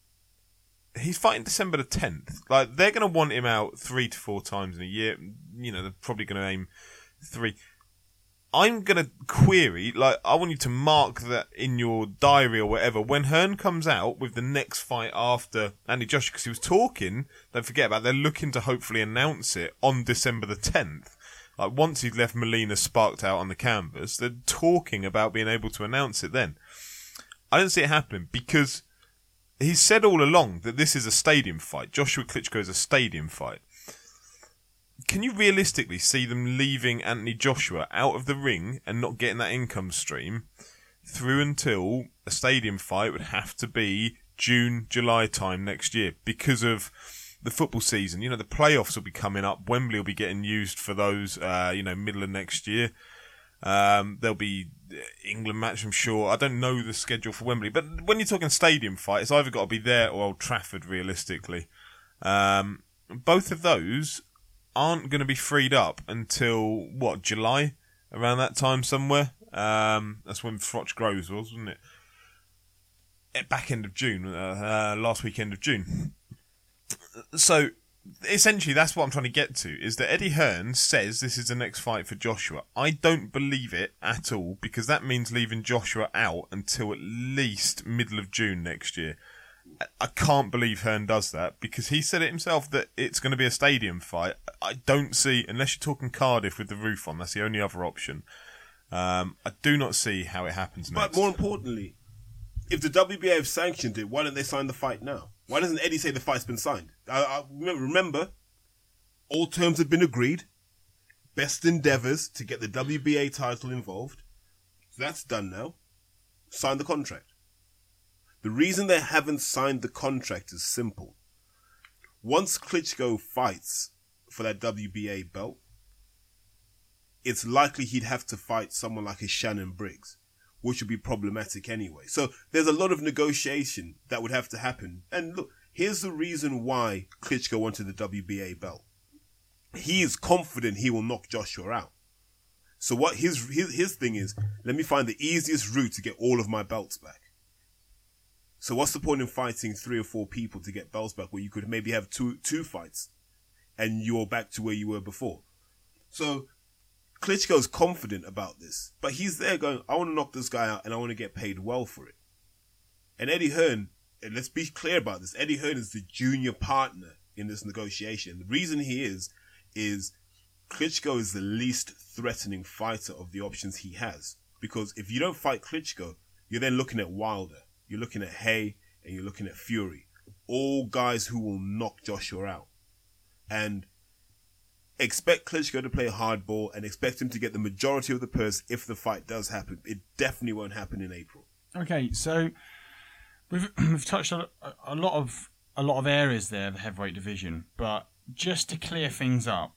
he's fighting December the 10th. Like, they're going to want him out three to four times in a year. You know, they're probably going to aim three. I'm going to query, like, I want you to mark that in your diary or whatever. When Hearn comes out with the next fight after Andy Joshua, because he was talking, don't forget about, they're looking to hopefully announce it on December the 10th. Like, once he's left Molina sparked out on the canvas, they're talking about being able to announce it then. I don't see it happening because he's said all along that this is a stadium fight. Joshua Klitschko is a stadium fight. Can you realistically see them leaving Anthony Joshua out of the ring and not getting that income stream through until a stadium fight would have to be June, July time next year because of the football season? You know, the playoffs will be coming up. Wembley will be getting used for those, uh, you know, middle of next year. Um, there'll be England match, I'm sure. I don't know the schedule for Wembley, but when you're talking stadium fight, it's either got to be there or Old Trafford, realistically. Um, both of those aren't going to be freed up until what July, around that time somewhere. Um, that's when Froch Groves was, wasn't it? At back end of June, uh, uh, last weekend of June. So essentially that's what I'm trying to get to is that Eddie Hearn says this is the next fight for Joshua. I don't believe it at all because that means leaving Joshua out until at least middle of June next year. I- can't believe Hearn does that because he said it himself that it's going to be a stadium fight. I don't see, unless you're talking Cardiff with the roof on, that's the only other option. Um, I do not see how it happens next. But more importantly, if the WBA have sanctioned it, why don't they sign the fight now? Why doesn't Eddie say the fight's been signed? I, I remember, all terms have been agreed. Best endeavors to get the WBA title involved. So that's done now. Sign the contract. The reason they haven't signed the contract is simple. Once Klitschko fights for that WBA belt, it's likely he'd have to fight someone like a Shannon Briggs which would be problematic anyway. So there's a lot of negotiation that would have to happen. And look, here's the reason why Klitschko wanted the WBA belt. He is confident he will knock Joshua out. So what his his, his thing is, let me find the easiest route to get all of my belts back. So what's the point in fighting three or four people to get belts back where you could maybe have two two fights and you're back to where you were before? So Klitschko's confident about this, but he's there going, I want to knock this guy out and I want to get paid well for it. And Eddie Hearn, and let's be clear about this, Eddie Hearn is the junior partner in this negotiation. The reason he is, is Klitschko is the least threatening fighter of the options he has. Because if you don't fight Klitschko, you're then looking at Wilder, you're looking at Haye, and you're looking at Fury. All guys who will knock Joshua out. And expect Klitschko to play hardball and expect him to get the majority of the purse if the fight does happen. It definitely won't happen in April. Okay, so we've we've touched on a, a lot of a lot of areas there, the heavyweight division. But just to clear things up,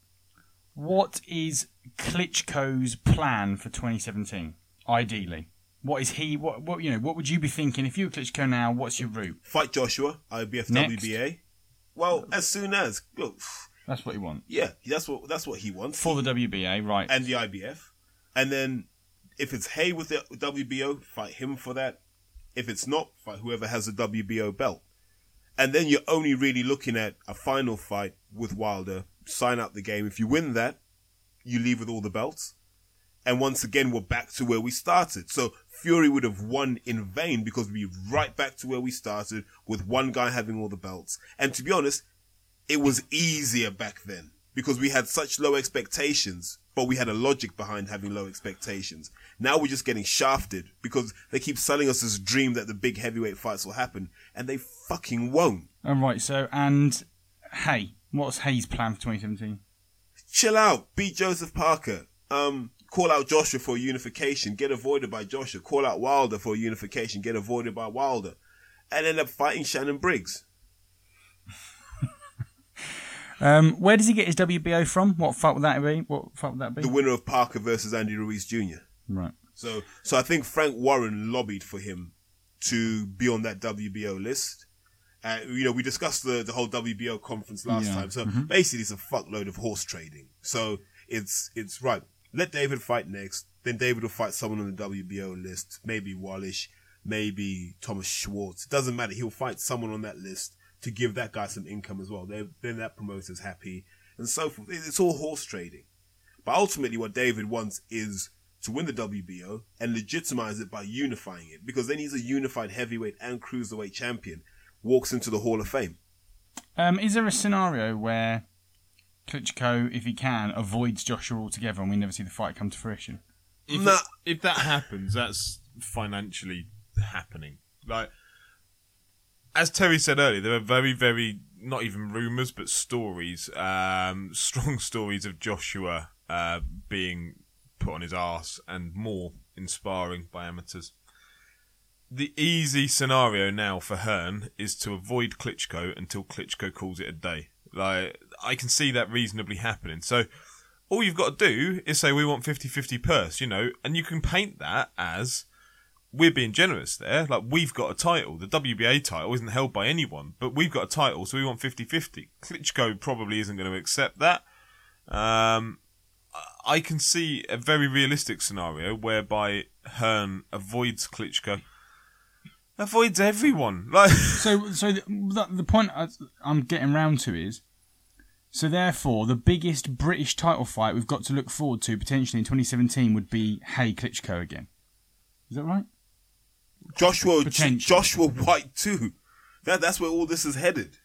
what is Klitschko's plan for 2017? Ideally, what is he? What what you know? What would you be thinking if you were Klitschko now? What's your route? Fight Joshua, IBF, Next. WBA. Well, as soon as look, That's what he wants. yeah, that's what that's what he wants. for the WBA, right? and the IBF. And then if it's Haye with the WBO, fight him for that. If it's not, fight whoever has the WBO belt. And then you're only really looking at a final fight with Wilder. Sign up the game. If you win that, you leave with all the belts. And once again, we're back to where we started. So Fury would have won in vain because we'd be right back to where we started with one guy having all the belts. And to be honest, it was easier back then because we had such low expectations, but we had a logic behind having low expectations. Now we're just getting shafted because they keep selling us this dream that the big heavyweight fights will happen, and they fucking won't. All right. So and hey, what's Haye's plan for 2017? Chill out, beat Joseph Parker. Um, call out Joshua for a unification, get avoided by Joshua. Call out Wilder for a unification, get avoided by Wilder, and end up fighting Shannon Briggs. Um, where does he get his WBO from? What fight would that be? What fight would that be? The winner of Parker versus Andy Ruiz Jr. right. So, so I think Frank Warren lobbied for him to be on that WBO list. Uh, you know, we discussed the, the whole WBO conference last Yeah. time. So basically, it's a fuckload of horse trading. So it's it's right. Let David fight next. Then David will fight someone on the WBO list. Maybe Wallisch, maybe Thomas Schwartz. It doesn't matter. He'll fight someone on that list to give that guy some income as well. Then then that promoter's happy and so forth. It's all horse trading. But ultimately, what David wants is to win the WBO and legitimize it by unifying it, because then he's a unified heavyweight and cruiserweight champion, walks into the Hall of Fame. Um, is there a scenario where Klitschko, if he can, avoids Joshua altogether and we never see the fight come to fruition? If, Nah. if that happens, that's financially happening. Like, as Terry said earlier, there are very, very not even rumours, but stories, um, strong stories of Joshua uh, being put on his arse and more inspiring by amateurs. The easy scenario now for Hearn is to avoid Klitschko until Klitschko calls it a day. Like I can see that reasonably happening. So all you've got to do is say we want 50-50 purse, you know, and you can paint that as we're being generous there. Like we've got a title. The WBA title isn't held by anyone, but we've got a title, so we want 50-50. Klitschko probably isn't going to accept that. Um, I can see a very realistic scenario whereby Hearn avoids Klitschko, avoids everyone. Like So, so the, the- the point I- I'm getting round to is, so therefore, the biggest British title fight we've got to look forward to potentially in 2017 would be Hey Klitschko again. Is that right? Joshua Potential. Joshua Whyte too. That that's where all this is headed.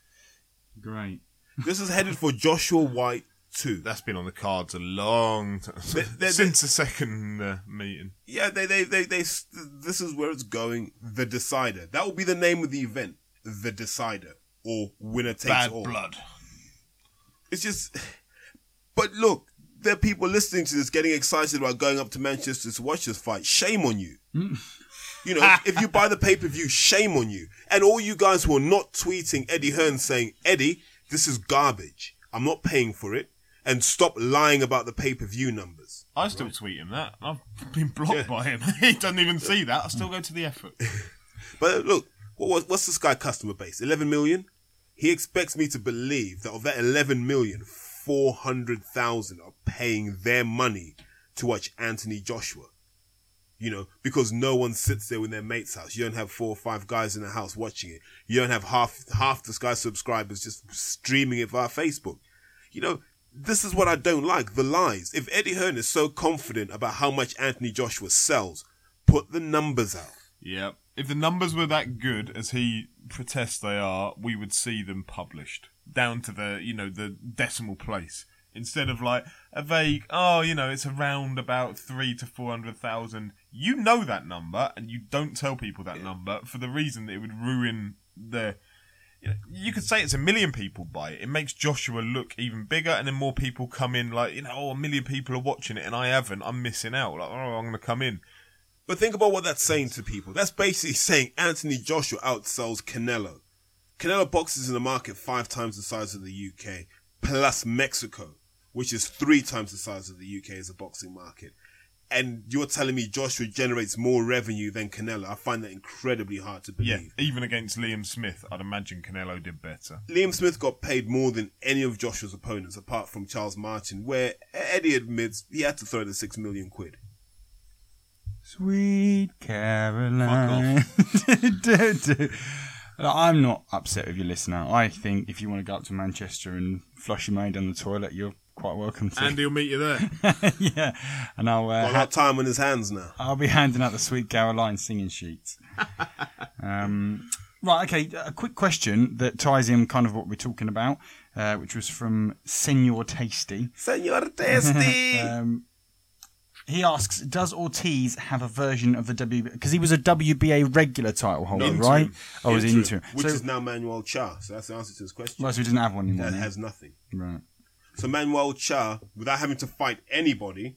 Great. This is headed for Joshua Whyte too. that's been on the cards a long time They- they- since the second uh, meeting. Yeah, they, they, they, they, this is where it's going. The Decider. That will be the name of the event. The Decider. Or Winner Takes Bad All. blood. It's just, but look, there are people listening to this getting excited about going up to Manchester to watch this fight. Shame on you. You know, if you buy the pay per view, shame on you. And all you guys who are not tweeting Eddie Hearn saying, Eddie, this is garbage. I'm not paying for it. And stop lying about the pay per view numbers. I still tweet him that. I've been blocked Yeah. by him. he doesn't even see that. I still go to the effort. But look, what, what's this guy customer base? 11 million? He expects me to believe that of that 11 million, 400,000 are paying their money to watch Anthony Joshua. You know, because no one sits there in their mate's house. You don't have four or five guys in the house watching it. You don't have half half the Sky subscribers just streaming it via Facebook. You know, this is what I don't like the lies. If Eddie Hearn is so confident about how much Anthony Joshua sells, put the numbers out. Yeah. If the numbers were that good as he protests they are, we would see them published down to the, you know, the decimal place. Instead of like a vague, oh, you know, it's around about three to four hundred thousand. You know that number, and you don't tell people that number for the reason that it would ruin the. You, know, you could say it's a million people buy it. It makes Joshua look even bigger, and then more people come in. Like you know, oh, a million people are watching it, and I haven't. I'm missing out. Like, oh, I'm going to come in. But think about what that's saying to people. That's basically saying Anthony Joshua outsells Canelo. Canelo boxes in the market five times the size of the UK, plus Mexico, which is three times the size of the UK as a boxing market. And you're telling me Joshua generates more revenue than Canelo? I find that incredibly hard to believe. Yeah, believe. even against Liam Smith, I'd imagine Canelo did better. Liam Smith got paid more than any of Joshua's opponents, apart from Charles Martin, where Eddie admits he had to throw the six million quid. Sweet Caroline. Do, do. I'm not upset with your listener. I think if you want to go up to Manchester and flush your mind down the toilet, you're quite welcome to. And he'll meet you there. yeah, and I'll uh, Got a lot of time on his hands now. I'll be handing out the Sweet Caroline singing sheets. um, right, okay. A quick question that ties in kind of what we're talking about, uh, which was from Senor Tasty. Senor Tasty! Um, he asks, does Ortiz have a version of the WBA? Because he was a WBA regular title holder, Interim. right? Oh, it was Interim, interim. Which so, is now Manuel Charr. So that's the answer to his question. well, so he doesn't have one anymore. that then? has nothing. Right. So Manuel Charr, without having to fight anybody,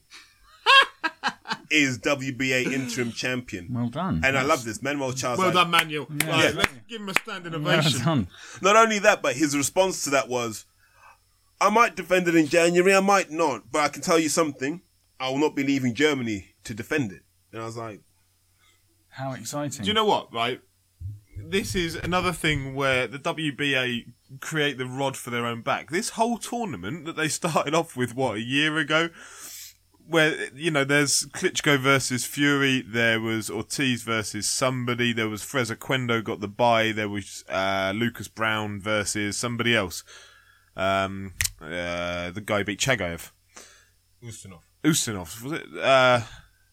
is WBA interim champion. Well done. And I love this. Manuel Charr's well like, done, Manuel. Right, Yeah. let's give him a standing ovation. Well done. not only that, but his response to that was, I might defend it in January, I might not, but I can tell you something. I will not be leaving Germany to defend it. And I was like, How exciting. Do you know what, right? This is another thing where the WBA create the rod for their own back. This whole tournament that they started off with, what, a year ago, where you know there's Klitschko versus Fury, there was Ortiz versus somebody, there was Fres Oquendo got the bye, there was uh, Lucas Browne versus somebody else. Um, uh, the guy beat Chagayev. Ustinov. Ustinov, was it? Uh,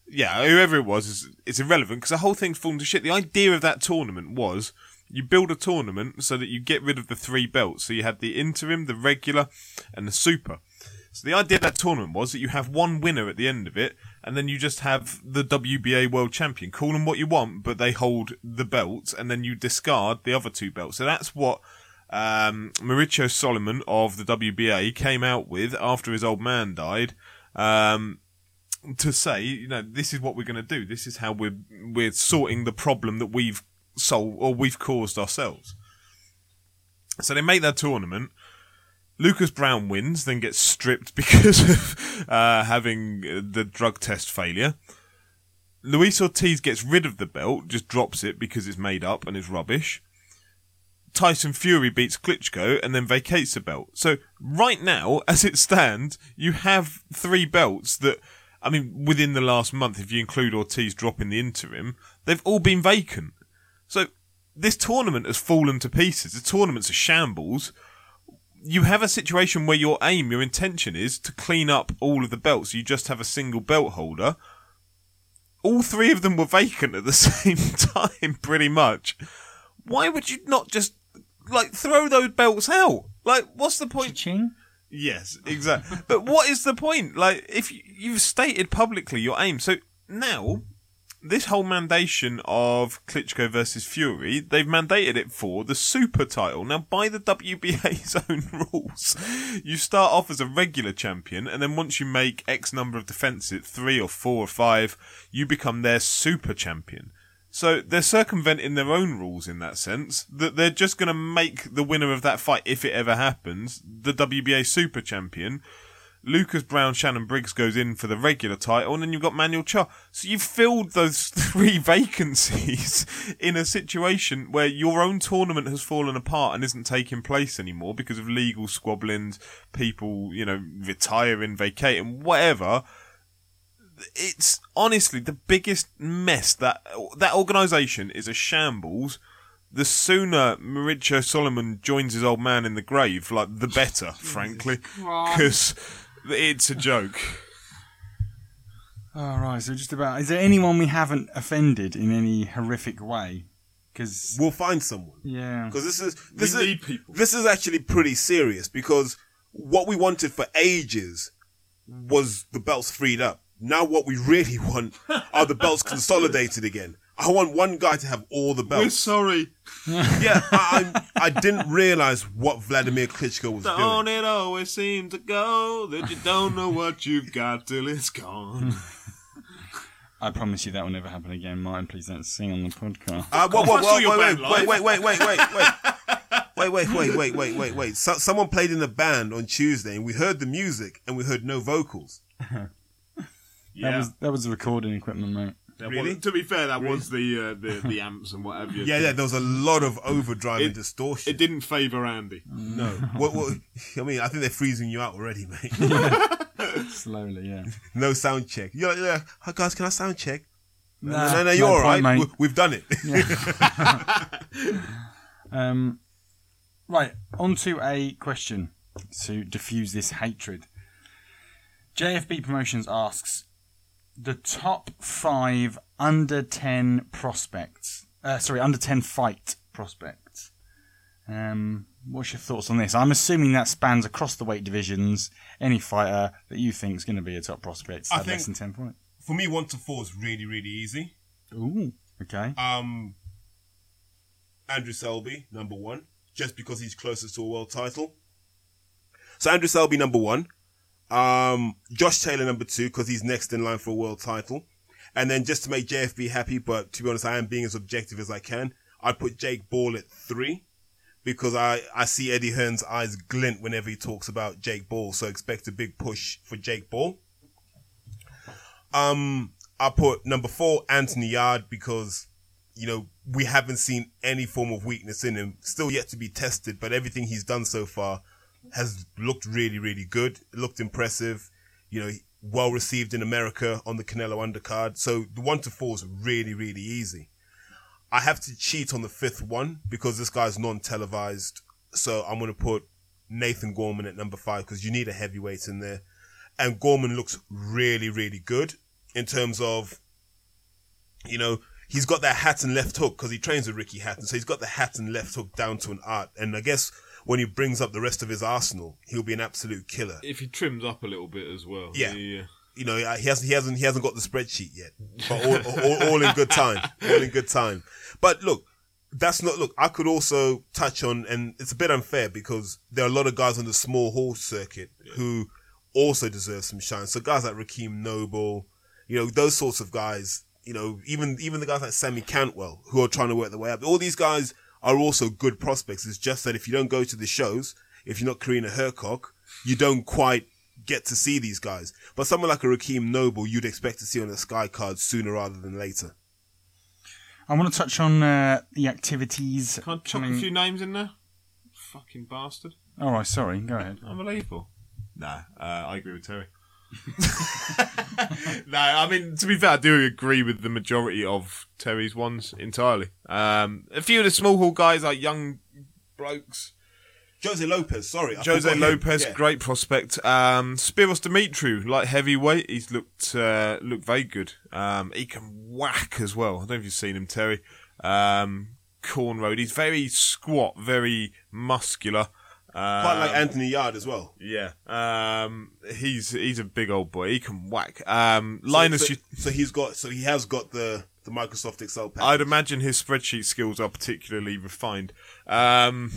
yeah, whoever it was, is, it's irrelevant because the whole thing's fallen to shit. The idea of that tournament was you build a tournament so that you get rid of the three belts. So you had the interim, the regular, and the super. So the idea of that tournament was that you have one winner at the end of it, and then you just have the WBA world champion. Call them what you want, but they hold the belts, and then you discard the other two belts. So that's what um, Mauricio Sulaimán of the WBA came out with after his old man died. Um, to say, you know, this is what we're going to do. This is how we're we're sorting the problem that we've solved or we've caused ourselves. So they make that tournament. Lucas Browne wins, then gets stripped because of uh, having the drug test failure. Luis Ortiz gets rid of the belt, just drops it because it's made up and is rubbish. Tyson Fury beats Klitschko and then vacates the belt. So right now, as it stands, you have three belts that, I mean, within the last month, if you include Ortiz dropping the interim, they've all been vacant. So this tournament has fallen to pieces. The tournament's a shambles. You have a situation where your aim, your intention is to clean up all of the belts. You just have a single belt holder. All three of them were vacant at the same time, pretty much. Why would you not just like throw those belts out? Like, what's the point? Ching. Yes, exactly. but what is the point? Like, if you, you've stated publicly your aim, so now this whole mandation of Klitschko versus Fury, they've mandated it for the super title. Now, by the WBA's own rules, you start off as a regular champion, and then once you make X number of defenses, three or four or five, you become their super champion. So they're circumventing their own rules in that sense, that they're just going to make the winner of that fight, if it ever happens, the WBA super champion. Lucas Browne, Shannon Briggs goes in for the regular title, and then you've got Manuel Charr. So you've filled those three vacancies in a situation where your own tournament has fallen apart and isn't taking place anymore because of legal squabblings, people, you know, retiring, vacating, whatever it's honestly the biggest mess that that organization is a shambles. The sooner Mauricio Sulaimán joins his old man in the grave, like the better, frankly, because it's a joke. All right. So just about. Is there anyone we haven't offended in any horrific way? Because We'll find someone. yeah, Because this is this We is need people. this is actually pretty serious because what we wanted for ages was the belts freed up. Now what we really want are the belts consolidated again. I want one guy to have all the belts. We're sorry. yeah, I, I, I didn't realize what Vladimir Klitschko was don't doing. it always seem to go that you don't know what you've got till it's gone? I promise you that will never happen again. Martin, please don't sing on the podcast. Uh, whoa, whoa, whoa, wait, wait, wait, wait, wait, wait, wait. Wait, wait, wait, wait, wait, wait, wait. So, someone played in the band on Tuesday and we heard the music and we heard no vocals. That was that was the recording equipment, mate. That Really? was- to be fair, that was the, uh, the the amps and whatever. Yeah, yeah. There was a lot of overdrive and distortion. It didn't favour Andy. no, what, what? I mean, I think they're freezing you out already, mate. Slowly, yeah. no sound check. You're like, yeah, hi guys, can I sound check? No, Nah, no, no, no you're all point, right. mate. We, we've done it. Um, right, on to a question to diffuse this hatred. JFB Promotions asks the top five under 10 prospects. Uh, sorry, under 10 fight prospects. Um, what's your thoughts on this? I'm assuming that spans across the weight divisions. Any fighter that you think is going to be a top prospect I at less than 10 fights. For me, one to four is really, really easy. Ooh, okay. Um, Andrew Selby, number one, just because he's closest to a world title. So Andrew Selby, number one. Um, Josh Taylor, number two, because he's next in line for a world title. And then just to make JFB happy, but to be honest, I am being as objective as I can. I'd put Jake Ball at three because I, I see Eddie Hearn's eyes glint whenever he talks about Jake Ball. So expect a big push for Jake Ball. Um, I put number four, Anthony Yarde, because, you know, we haven't seen any form of weakness in him. Still yet to be tested, but everything he's done so far has looked really, really good. It looked impressive. You know, well received in America on the Canelo undercard. So the one to four is really, really easy. I have to cheat on the fifth one because this guy's non televised. So I'm going to put Nathan Gorman at number five because you need a heavyweight in there. And Gorman looks really, really good in terms of, you know, he's got that Hatton left hook because he trains with Ricky Hatton. So he's got the Hatton left hook down to an art. And I guess when he brings up the rest of his arsenal, he'll be an absolute killer. If he trims up a little bit as well. Yeah. He, uh, You know, he hasn't, he hasn't, he hasn't got the spreadsheet yet, but all, all, all in good time, all in good time. But look, that's not, look, I could also touch on, and it's a bit unfair because there are a lot of guys on the small hall circuit who also deserve some shine. So guys like Raheem Noble, you know, those sorts of guys, you know, even, even the guys like Sammy Cantwell who are trying to work their way up. All these guys are also good prospects. It's just that if you don't go to the shows, if you're not Karina Hercock, you don't quite get to see these guys. But someone like a Raheem Noble, you'd expect to see on the Sky card sooner rather than later. I want to touch on uh, the activities. Can I chuck a few names in there? Fucking bastard. All right, sorry. Go ahead. Unbelievable. Nah, uh, I agree with Terry. no, I mean to be fair, I do agree with the majority of Terry's ones entirely. Um, a few of the small hall guys, like young blokes, Jose Lopez, sorry. I Jose. Lopez, Yeah. great prospect. Um, Spiros Dimitru, light heavyweight, he's looked uh, looked very good. Um, he can whack as well. I don't know if you've seen him, Terry. Um, Corn Road, he's very squat, very muscular. Um, Quite like Anthony Yarde as well. yeah, um, he's he's a big old boy. He can whack. Um, Linus, so, you, so he's got, so he has got the, the Microsoft Excel package. I'd imagine his spreadsheet skills are particularly refined. Um,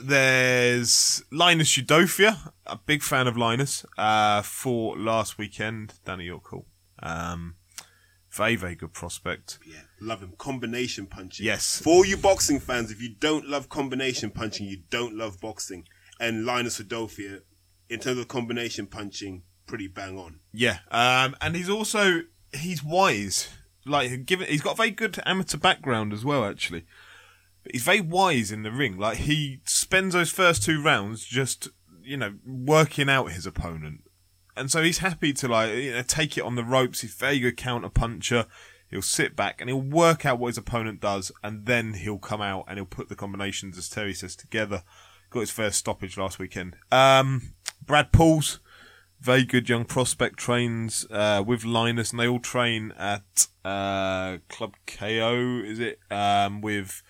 there's Linus Udofia, a big fan of Linus. Uh, for last weekend, Danny, you're cool. Um, very very good prospect. Yeah, love him. Combination punching. Yes. For all you boxing fans, if you don't love combination punching, you don't love boxing. And Linus Udofia, in terms of combination punching, pretty bang on. Yeah, um, and he's also he's wise. Like given he's got a very good amateur background as well, actually. But he's very wise in the ring. Like he spends those first two rounds just you know working out his opponent, and so he's happy to like you know take it on the ropes. He's very good counter puncher. He'll sit back and he'll work out what his opponent does, and then he'll come out and he'll put the combinations, as Terry says, together. Got his first stoppage last weekend. Um, Brad Pauls very good young prospect trains uh, with Linus, and they all train at uh, Club KO. Is it um, with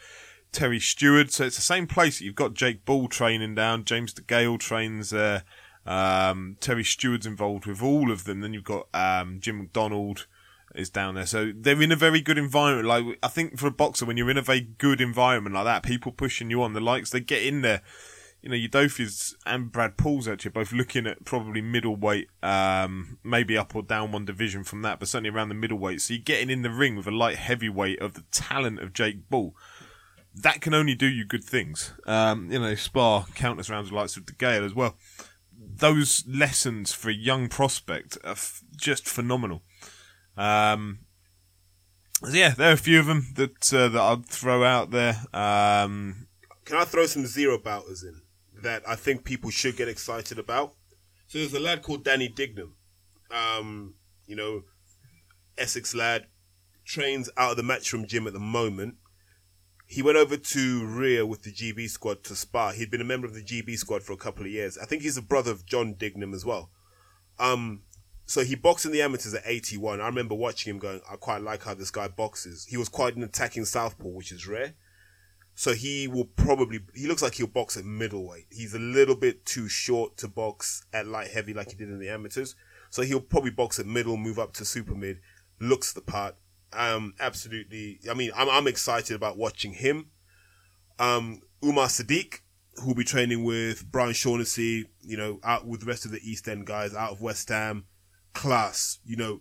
Terry Stewart? So it's the same place. You've got Jake Ball training down. James DeGale trains there. Um, Terry Stewart's involved with all of them. Then you've got um, Jim McDonnell is down there. So they're in a very good environment. Like I think for a boxer, when you're in a very good environment like that, people pushing you on, the likes they get in there you know, Udofia's and Brad Paul's actually both looking at probably middleweight, um, maybe up or down one division from that, but certainly around the middleweight. So you're getting in the ring with a light heavyweight of the talent of Jake Ball. That can only do you good things. Um, you know, spar countless rounds of lights with DeGale as well. Those lessons for young prospect are f- just phenomenal. Um, so yeah, there are a few of them that uh, that I'd throw out there. Um, Can I throw some zero bouters in that I think people should get excited about? So there's a lad called Danny Dignum. Um, you know, Essex lad, trains out of the Matchroom gym at the moment. He went over to Rio with the GB squad to spar. He'd been a member of the GB squad for a couple of years. I think he's a brother of John Dignum as well. Um, so he boxed in the amateurs at 81. I remember watching him going, I quite like how this guy boxes. He was quite an attacking southpaw, which is rare. So he will probably, he looks like he'll box at middleweight. He's a little bit too short to box at light heavy like he did in the amateurs. So he'll probably box at middle, move up to super mid, looks the part. Um, absolutely. I mean, I'm, I'm excited about watching him. Um, Umar Sadiq, who'll be training with Brian Shaughnessy, you know, out with the rest of the East End guys out of West Ham. Class, you know,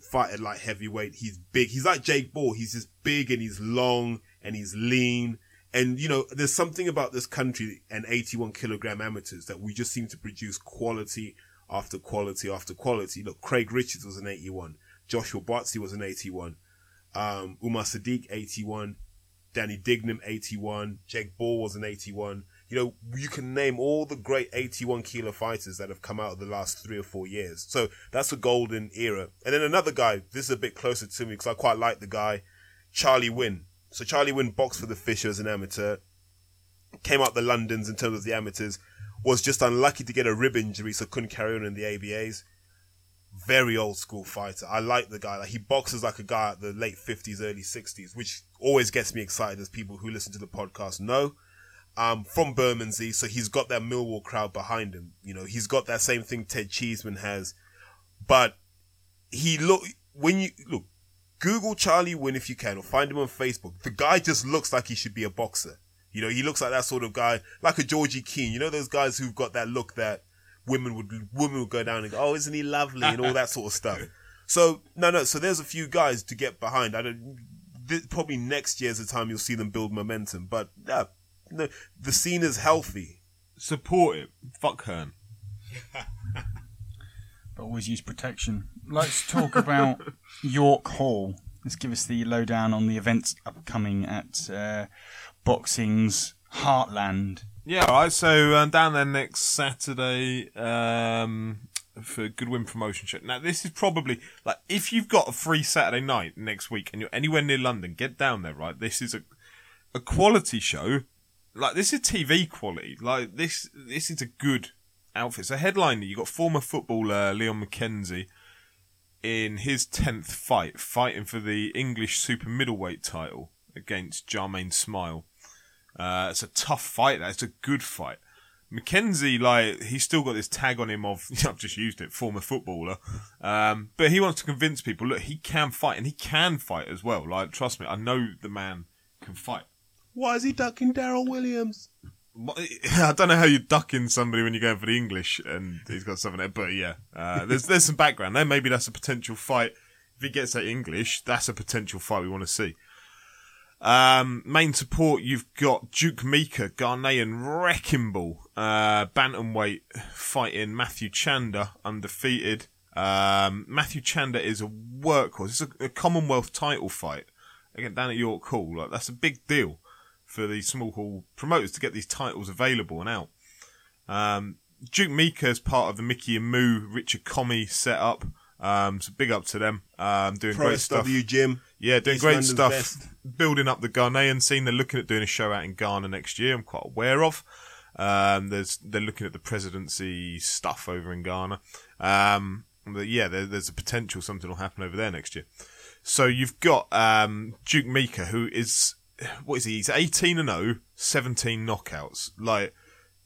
fight like heavyweight. He's big. He's like Jake Ball. He's just big and he's long and he's lean. And, you know, there's something about this country and 81 kilogram amateurs that we just seem to produce quality after quality after quality. Look, Craig Richards was an 81. Joshua Buatsi was an 81. Um, Umar Sadiq, 81. Danny Dignum, 81. Jake Ball was an 81. you know, you can name all the great 81 kilo fighters that have come out of the last three or four years. So that's a golden era. And then another guy, this is a bit closer to me because I quite like the guy, Charlie Wynn. So Charlie Wynn boxed for the Fisher as an amateur, came out the Londons in terms of the amateurs, was just unlucky to get a rib injury, so couldn't carry on in the ABAs. Very old school fighter. I like the guy. Like he boxes like a guy at the late fifties, early sixties, which always gets me excited as people who listen to the podcast know. Um, from Bermondsey, so he's got that Millwall crowd behind him. You know, he's got that same thing Ted Cheeseman has, but he look when you look Google Charlie Wynn if you can, or find him on Facebook. The guy just looks like he should be a boxer. You know, he looks like that sort of guy, like a Georgie Keane. You know, those guys who've got that look that women would women would go down and go, "Oh, isn't he lovely?" and all that sort of stuff. So no, no. So there's a few guys to get behind. I don't. This, probably next year's the time you'll see them build momentum. But yeah, no, the scene is healthy. Support it. Fuck Hearn. but always use protection. Let's talk about York Hall. Let's give us the lowdown on the events upcoming at uh, boxing's Heartland. Yeah, all right. So uh, down there next Saturday um, for Goodwin Promotion Show. Now, this is probably like if you've got a free Saturday night next week and you're anywhere near London, get down there. Right, this is a a quality show. Like this is TV quality. Like this, this is a good outfit. So headliner, you got former footballer Leon McKenzie in his tenth fight, fighting for the English super middleweight title against Jahmaine Smyle. Uh, it's a tough fight. That it's a good fight. McKenzie, like, he's still got this tag on him of, I've just used it, former footballer. Um, but he wants to convince people, look, he can fight and he can fight as well. Like, trust me, I know the man can fight. Why is he ducking Daryl Williams? I don't know how you're ducking somebody when you're going for the English and he's got something there, but yeah, uh, there's, there's some background there. Maybe that's a potential fight. If he gets that English, that's a potential fight we want to see. Um, main support, you've got Duke Micah, Ghanaian Wrecking Ball, uh, Bantamweight fighting Matthew Chanda, undefeated. Um, Matthew Chanda is a workhorse. It's a, a Commonwealth title fight. Again, down at York Hall. Like, that's a big deal for the small hall promoters to get these titles available and out. Um, Duke Micah is part of the Mickey and Moo Richard Comey setup. Um, so big up to them. Um, doing Pro great stuff. SW Gym. Yeah, doing East great London's stuff. best. Building up the Ghanaian scene. They're looking at doing a show out in Ghana next year. I'm quite aware of. Um, there's they're looking at the presidency stuff over in Ghana. Um, but yeah, there, there's a potential something will happen over there next year. So you've got um, Duke Micah, who is what is he? He's 18 and 0, 17 knockouts. Like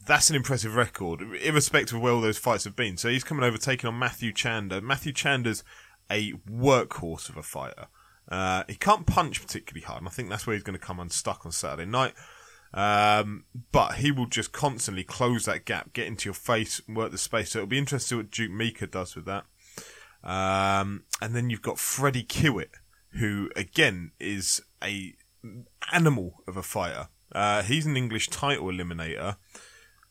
that's an impressive record, irrespective of where all those fights have been. So he's coming over, taking on Matthew Chanda. Matthew Chanda's a workhorse of a fighter. Uh, he can't punch particularly hard, and I think that's where he's going to come unstuck on Saturday night. Um, but he will just constantly close that gap, get into your face, work the space. So it'll be interesting what Duke Micah does with that. Um, and then you've got Freddie Kiwitt, who again is a animal of a fighter. Uh, he's an English title eliminator.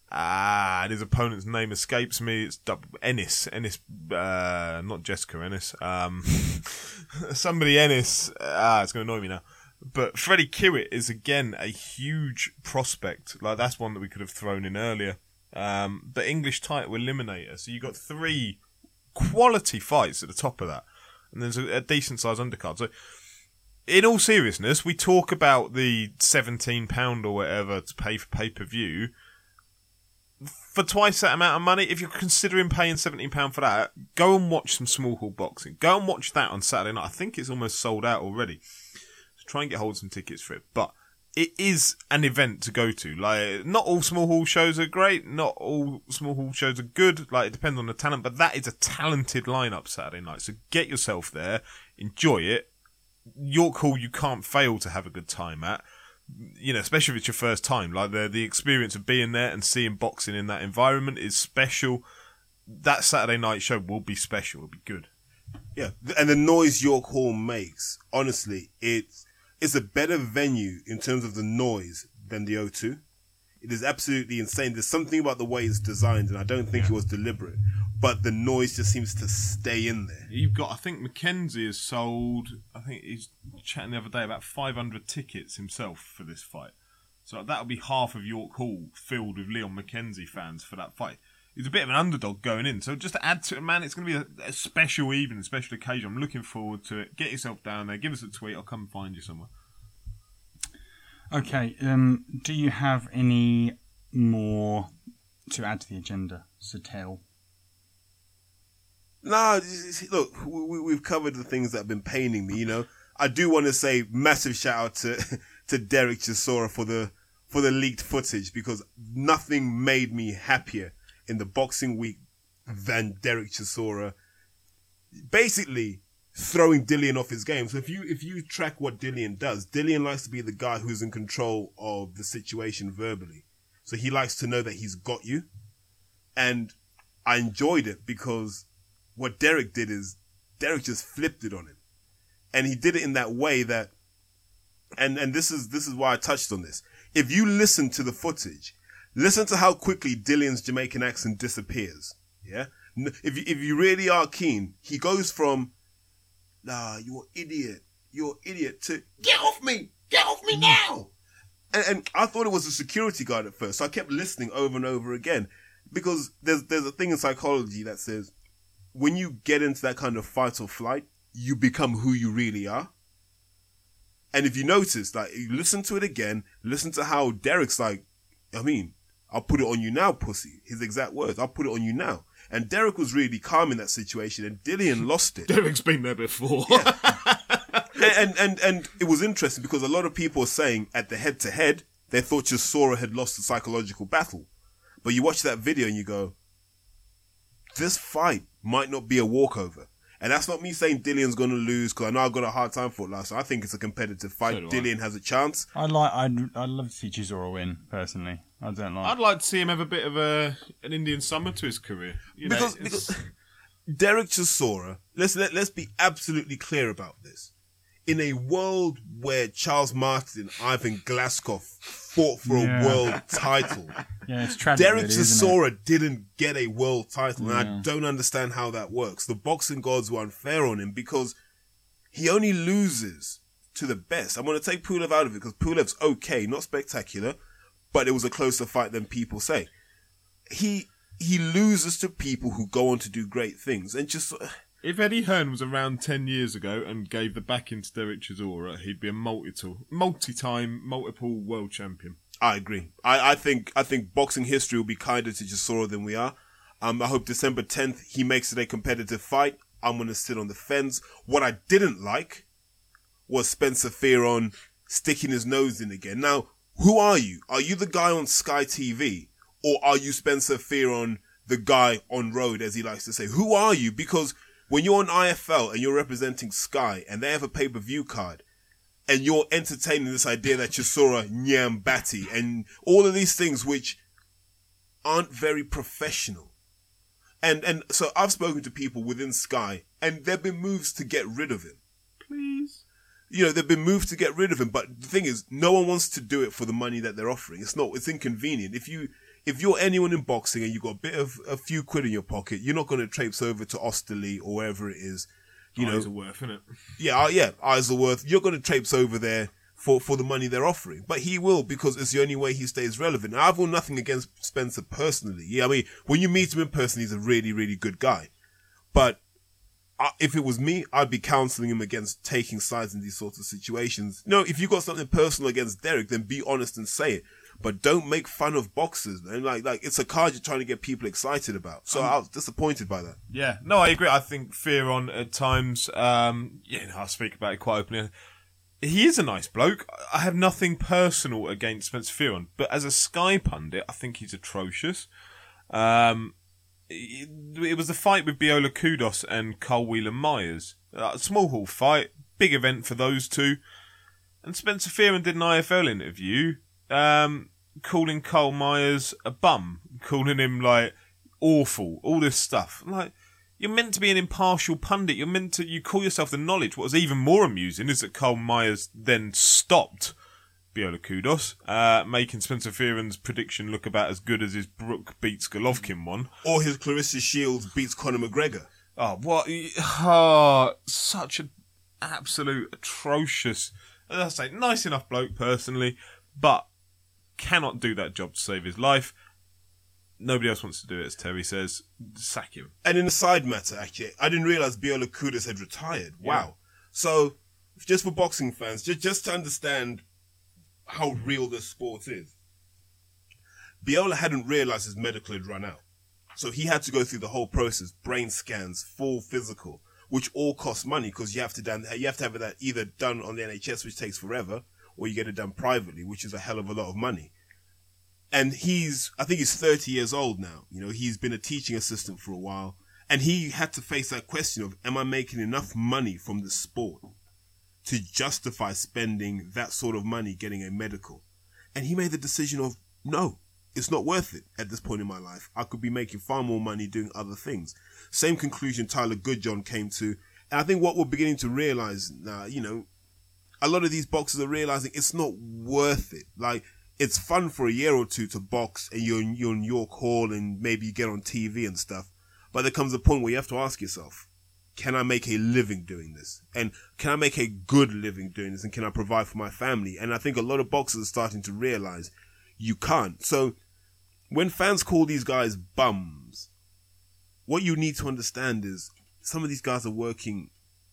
Ah, his opponent's name escapes me. It's Ennis. Ennis, uh, not Jessica Ennis. Um, somebody Ennis. Ah, it's going to annoy me now. But Freddie Kiwitt is again a huge prospect. Like that's one that we could have thrown in earlier. Um, but English title eliminator. So you got three quality fights at the top of that, and there's a, a decent sized undercard. So in all seriousness, we talk about the seventeen pound or whatever to pay for pay per view. For twice that amount of money, if you're considering paying seventeen pound for that, go and watch some small hall boxing. Go and watch that on Saturday night. I think it's almost sold out already. So try and get hold of some tickets for it. But it is an event to go to. Like, not all small hall shows are great. Not all small hall shows are good. Like, it depends on the talent. But that is a talented lineup Saturday night. So get yourself there, enjoy it. York Hall, you can't fail to have a good time at. You know, especially if it's your first time. Like, the the experience of being there and seeing boxing in that environment is special. That Saturday night show will be special. It'll be good. Yeah, and the noise York Hall makes, honestly, it's it's a better venue in terms of the noise than the O2. It is absolutely insane. There's something about the way it's designed, and I don't think it was deliberate. But the noise just seems to stay in there. You've got, I think McKenzie has sold, I think he's chatting the other day about 500 tickets himself for this fight. So that'll be half of York Hall filled with Leon McKenzie fans for that fight. He's a bit of an underdog going in. So just to add to it, man, it's going to be a, a special evening, a special occasion. I'm looking forward to it. Get yourself down there. Give us a tweet. I'll come find you somewhere. Okay. Um, do you have any more to add to the agenda, Satel? No, look, we, we've covered the things that have been paining me. You know, I do want to say massive shout out to to Derek Chisora for the for the leaked footage because nothing made me happier in the boxing week than Derek Chisora basically throwing Dillian off his game. So if you if you track what Dillian does, Dillian likes to be the guy who's in control of the situation verbally. So he likes to know that he's got you. And I enjoyed it because what Derek did is Derek just flipped it on him. And he did it in that way that and and this is this is why I touched on this. If you listen to the footage, listen to how quickly Dillian's Jamaican accent disappears. Yeah? If you, if you really are keen, he goes from nah, you're an idiot. You're an idiot to get off me! Get off me mm. now! And, and I thought it was a security guard at first, so I kept listening over and over again. Because there's there's a thing in psychology that says when you get into that kind of fight or flight, you become who you really are. And if you notice, like, you listen to it again, listen to how Derek's like, I mean, I'll put it on you now, pussy. His exact words, I'll put it on you now. And Derek was really calm in that situation, and Dillian lost it. Derek's been there before. and, and, and, and it was interesting because a lot of people were saying at the head to head, they thought Chisora had lost the psychological battle. But you watch that video and you go, this fight might not be a walkover. And that's not me saying Dillian's going to lose because I know I got a hard time for it last. I think it's a competitive fight. So do I. Dillian has a chance. I like. I'd. I'd love to see Chisora win personally. I don't like. I'd like to see him have a bit of a an Indian summer to his career. You because, it's- because Derek Chisora, let's let, let's be absolutely clear about this. In a world where Charles Martin and Ivan Glazkov fought for Yeah. a world title, yeah, it's tragic. Derek really. Chisora didn't get a world title, and I don't understand how that works. The boxing gods were unfair on him because he only loses to the best. I'm going to take Pulev out of it because Pulev's okay, not spectacular, but it was a closer fight than people say. He he loses to people who go on to do great things, and just If Eddie Hearn was around 10 years ago and gave the backing to Derek Chisora, he'd be a multi multi-time, multiple world champion. I agree. I, I think I think boxing history will be kinder to Chisora than we are. Um, I hope December 10th he makes it a competitive fight. I'm gonna sit on the fence. What I didn't like was Spencer Fearon sticking his nose in again. Now, who are you? Are you the guy on Sky TV, or are you Spencer Fearon, the guy on road, as he likes to say? Who are you? Because when you're on IFL and you're representing Sky and they have a pay per view card, and you're entertaining this idea that Chisora Nyambati and all of these things which aren't very professional. And and so I've spoken to people within Sky and there've been moves to get rid of him. Please. You know, they've been moved to get rid of him, but the thing is, no one wants to do it for the money that they're offering. It's not, it's inconvenient. If you, if you're anyone in boxing and you've got a bit of, a few quid in your pocket, you're not going to traipse over to Osterley or wherever it is. You know, Eyes are worth, it? yeah, uh, yeah, Isleworth, you're going to traipse over there for, for the money they're offering. But he will because it's the only way he stays relevant. Now, I've got nothing against Spencer personally. Yeah, I mean, when you meet him in person, he's a really, really good guy. But I, if it was me, I'd be counseling him against taking sides in these sorts of situations. No, if you've got something personal against Derek, then be honest and say it. But don't make fun of boxers, man. Like, like it's a card you're trying to get people excited about. So I was disappointed by that. Yeah, no, I agree. I think Fearon at times. Um, yeah, no, I speak about it quite openly. He is a nice bloke. I have nothing personal against Spencer Fearon, but as a Sky pundit, I think he's atrocious. Um, it, it was the fight with Biola Kudus and Carl Wheeler Myers. A small hall fight, big event for those two. And Spencer Fearon did an IFL interview, um, calling Cole Myers a bum, calling him like awful, all this stuff. Like, you're meant to be an impartial pundit. You're meant to, you call yourself the knowledge. What was even more amusing is that Cole Myers then stopped Biola Kudus, uh, making Spencer Fearon's prediction look about as good as his Brook beats Golovkin one. Or his Claressa Shields beats Conor McGregor. Oh, what? Oh, such an absolute atrocious. As I say, nice enough bloke personally, but cannot do that job to save his life. Nobody else wants to do it, as Terry says. Sack him. And in a side matter, actually, I didn't realize Biola Kudus had retired. Wow. So, just for boxing fans, just, just to understand how real this sport is, Biola hadn't realized his medical had run out. So he had to go through the whole process, brain scans, full physical, which all costs money because you have to done, you have to have that either done on the NHS, which takes forever, or you get it done privately, which is a hell of a lot of money. And he's, I think he's 30 years old now. You know, he's been a teaching assistant for a while. And he had to face that question of, am I making enough money from the sport to justify spending that sort of money getting a medical? And he made the decision of, no, it's not worth it at this point in my life. I could be making far more money doing other things. Same conclusion Tyler Goodjohn came to. And I think what we're beginning to realize now, you know, a lot of these boxers are realizing it's not worth it. Like, it's fun for a year or two to box and you're in, you're in York Hall and maybe you get on TV and stuff. But there comes a point where you have to ask yourself, can I make a living doing this? And can I make a good living doing this? And can I provide for my family? And I think a lot of boxers are starting to realize you can't. So when fans call these guys bums, what you need to understand is some of these guys are working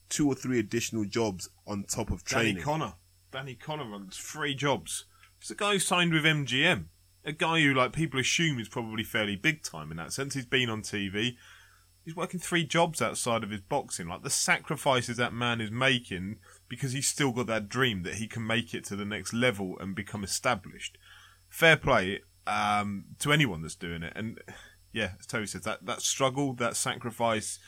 two or three additional jobs on top of training. Danny Connor. Danny Connor runs three jobs. He's a guy who signed with MGM. A guy who, like, people assume is probably fairly big time in that sense. He's been on TV. He's working three jobs outside of his boxing. Like, the sacrifices that man is making because he's still got that dream that he can make it to the next level and become established. Fair play um, to anyone that's doing it. And, yeah, as Terry says, that, that struggle, that sacrifice,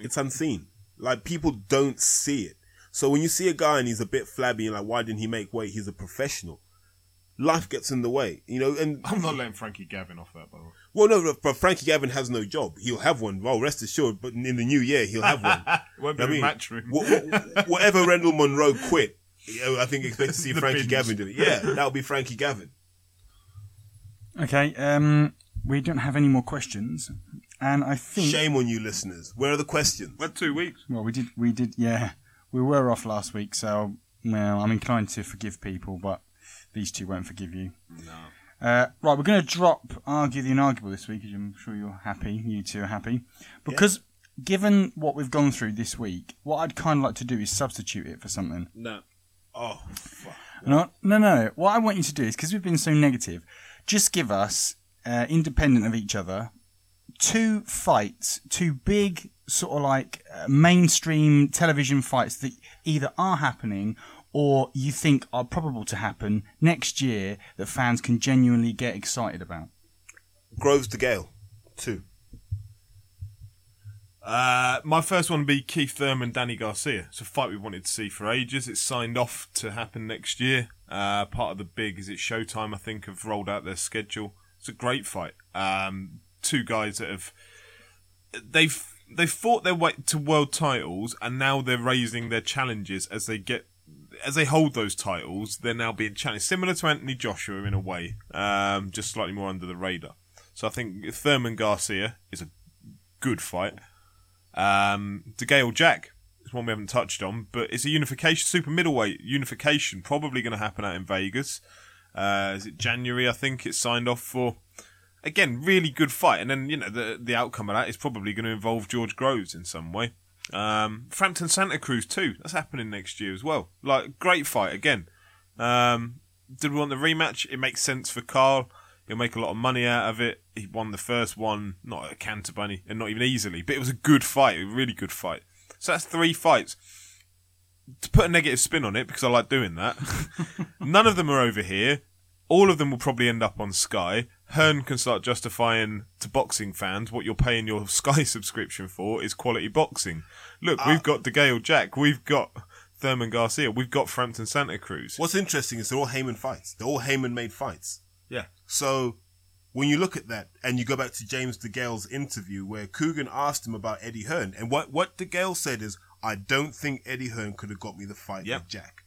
it's unseen. Like people don't see it. So when you see a guy and he's a bit flabby, you're like, why didn't he make weight? He's a professional. Life gets in the way, you know. And I'm not letting Frankie Gavin off that, by the way. well, no, but Frankie Gavin has no job. He'll have one. Well, rest assured. But in the new year, he'll have one. Won't be I a mean, matchroom. wh- wh- whatever Rendall Munroe quit, I think expect to see Frankie bins. Gavin do it. Yeah, that'll be Frankie Gavin. Okay, um, we don't have any more questions, and I think Shame on you, listeners. Where are the questions? We're two weeks. well, we did, we did, yeah, we were off last week, so well, I'm inclined to forgive people, but these two won't forgive you. No. Uh, right, we're going to drop argue the inarguable this week, as I'm sure you're happy. You two are happy because. Given what we've gone through this week, what I'd kind of like to do is substitute it for something. No. Oh, fuck. No, no, no. What I want you to do is because we've been so negative, just give us, uh, independent of each other, two fights, two big sort of like uh, mainstream television fights that either are happening or you think are probable to happen next year that fans can genuinely get excited about. Groves DeGale, two. Uh, my first one would be Keith Thurman, Danny Garcia. It's a fight we wanted to see for ages. It's signed off to happen next year. Uh, part of the big is it Showtime. I think have rolled out their schedule. It's a great fight. Um, two guys that have they've they've fought their way to world titles, and now they're raising their challenges as they get as they hold those titles. They're now being challenged, similar to Anthony Joshua in a way, um, just slightly more under the radar. So I think Thurman Garcia is a good fight. Um, DeGale Jack is one we haven't touched on, but it's a unification, super middleweight unification, probably going to happen out in Vegas. Uh, is it January? I think it's signed off for. Again, really good fight, and then you know the the outcome of that is probably going to involve George Groves in some way. Um, Frampton Santa Cruz too. That's happening next year as well. Like great fight again. Um, did we want the rematch? It makes sense for Carl. He'll make a lot of money out of it. He won the first one, not at Canterbury, and not even easily, but it was a good fight, a really good fight. So that's three fights. To put a negative spin on it, because I like doing that, none of them are over here. All of them will probably end up on Sky. Hearn can start justifying to boxing fans what you're paying your Sky subscription for is quality boxing. Look, we've ah. got DeGale Jack, we've got Thurman Garcia, we've got Frampton Santa Cruz. What's interesting is they're all Haymon fights. They're all Haymon made fights. Yeah. So when you look at that and you go back to James DeGale's interview where Kugan asked him about Eddie Hearn, and what, what DeGale said is, I don't think Eddie Hearn could have got me the fight Yep. with Jack.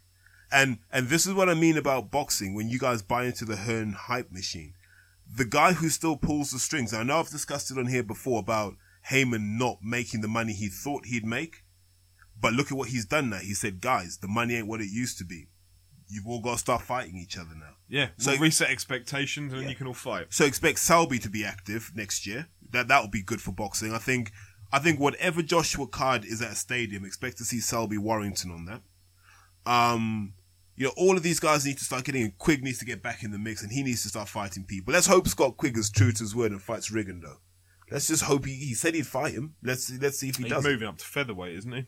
And and this is what I mean about boxing when you guys buy into the Hearn hype machine. The guy who still pulls the strings, I know I've discussed it on here before about Haymon not making the money he thought he'd make. But look at what he's done now. He said, guys, the money ain't what it used to be. you've all got to start fighting each other now. Yeah, So- so reset expectations and then you can all fight. So expect Selby to be active next year. That that will be good for boxing. I think. I think whatever Joshua card is at a stadium, expect to see Selby Warrington on that. Um, you know, all of these guys need to start getting. in. Quigg needs to get back in the mix, and he needs to start fighting people. Let's hope Scott Quigg is true to his word and fights Rigondeaux. Let's just hope he, he said he'd fight him. Let's let's see if he He's does. it. moving up to featherweight, isn't he?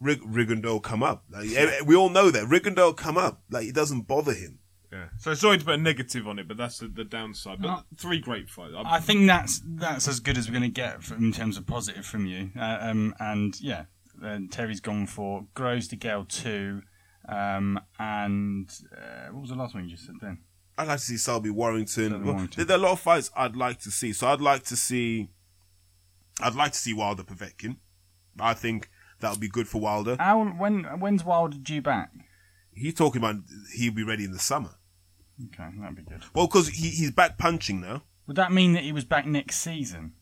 Rig, Rigondeaux will come up. Like, eh, we all know that Rigondeaux will come up. Like it doesn't bother him. Yeah. So sorry to put a negative on it, but that's the, the downside. But No. three great fights. I think that's that's as good as we're going to get from, in terms of positive from you. Uh, um, and yeah, uh, Terry's gone for Groves DeGale two, um, and uh, what was the last one you just said then? I'd like to see Selby Warrington. Warrington. There are a lot of fights I'd like to see. So I'd like to see, I'd like to see Wilder Povetkin. I think that would be good for Wilder. How when when's Wilder due back? He's talking about he'll be ready in the summer. Okay, that'd be good. Well, because he, he's back punching now. Would that mean that he was back next season?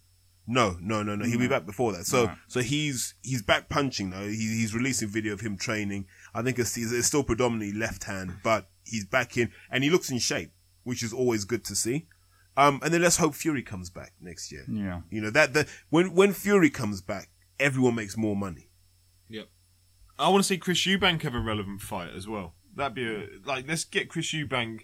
No, no, no, no. He'll be back before that. So, Right. so he's he's back punching now. He, he's releasing video of him training. I think it's, it's still predominantly left hand, but he's back in and he looks in shape, which is always good to see. Um, and then let's hope Fury comes back next year. Yeah. You know that that when when Fury comes back, everyone makes more money. Yep. I want to see Chris Eubank have a relevant fight as well. That'd be a, like let's get Chris Eubank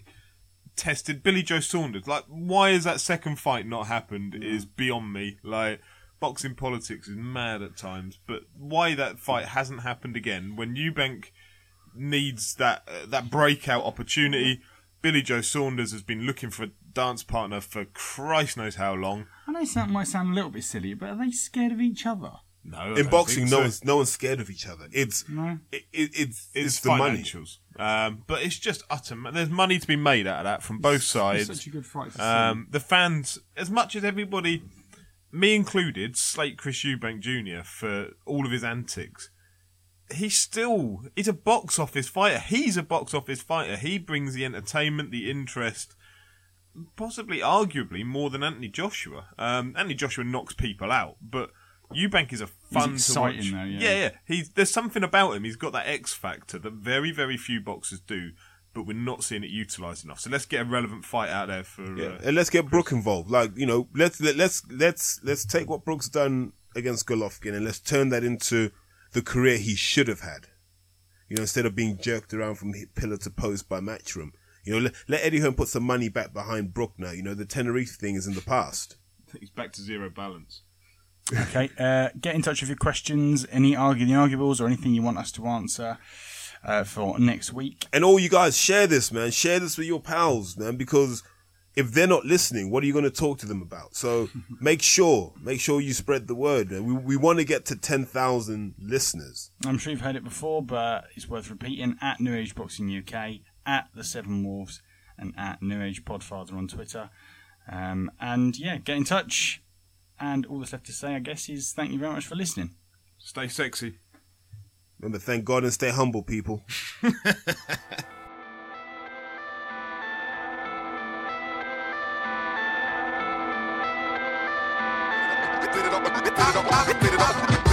tested. Billy Joe Saunders. Like, why has that second fight not happened is beyond me. Like, boxing politics is mad at times, but why that fight hasn't happened again when Eubank needs that uh, that breakout opportunity. Billy Joe Saunders has been looking for a dance partner for Christ knows how long. I know that might sound a little bit silly, but are they scared of each other? No, I In don't boxing, think no so. one's no one's scared of each other. It's No. it, it, it's it's, it's, the money. financials. Um, but it's just utter. ma- There's money to be made out of that from both It's sides. such a good fight to Um, the fans, as much as everybody, me included, slate Chris Eubank Jr. for all of his antics. He's still he's a box office fighter. He's a box office fighter. He brings the entertainment, the interest, possibly, arguably, more than Anthony Joshua. Um, Anthony Joshua knocks people out, but Eubank is a fun exciting to watch. though, yeah. yeah, yeah. He's there's something about him. He's got that X factor that very, very few boxers do, but we're not seeing it utilised enough. So let's get a relevant fight out there for. Yeah, Uh, and let's get Brook involved. Like you know, let's let, let's let's let's take what Brooks done against Golovkin and let's turn that into the career he should have had. You know, instead of being jerked around from pillar to post by Matchroom. You know, let, let Eddie Hearn put some money back behind Brook now. You know, the Tenerife thing is in the past. he's back to zero balance. Okay, uh, get in touch with your questions, any argue the arguables, or anything you want us to answer uh, for next week. And all you guys, share this, man. Share this with your pals, man, because if they're not listening, what are you going to talk to them about? So make sure, make sure you spread the word. We, we want to get to 10,000 listeners. I'm sure you've heard it before, but it's worth repeating at New Age Boxing UK, at the Seven Wolves, and at New Age Podfather on Twitter. Um, and yeah, get in touch. And all that's left to say, I guess, is thank you very much for listening. Stay sexy. Remember, thank God and stay humble, people. it up, spit it up.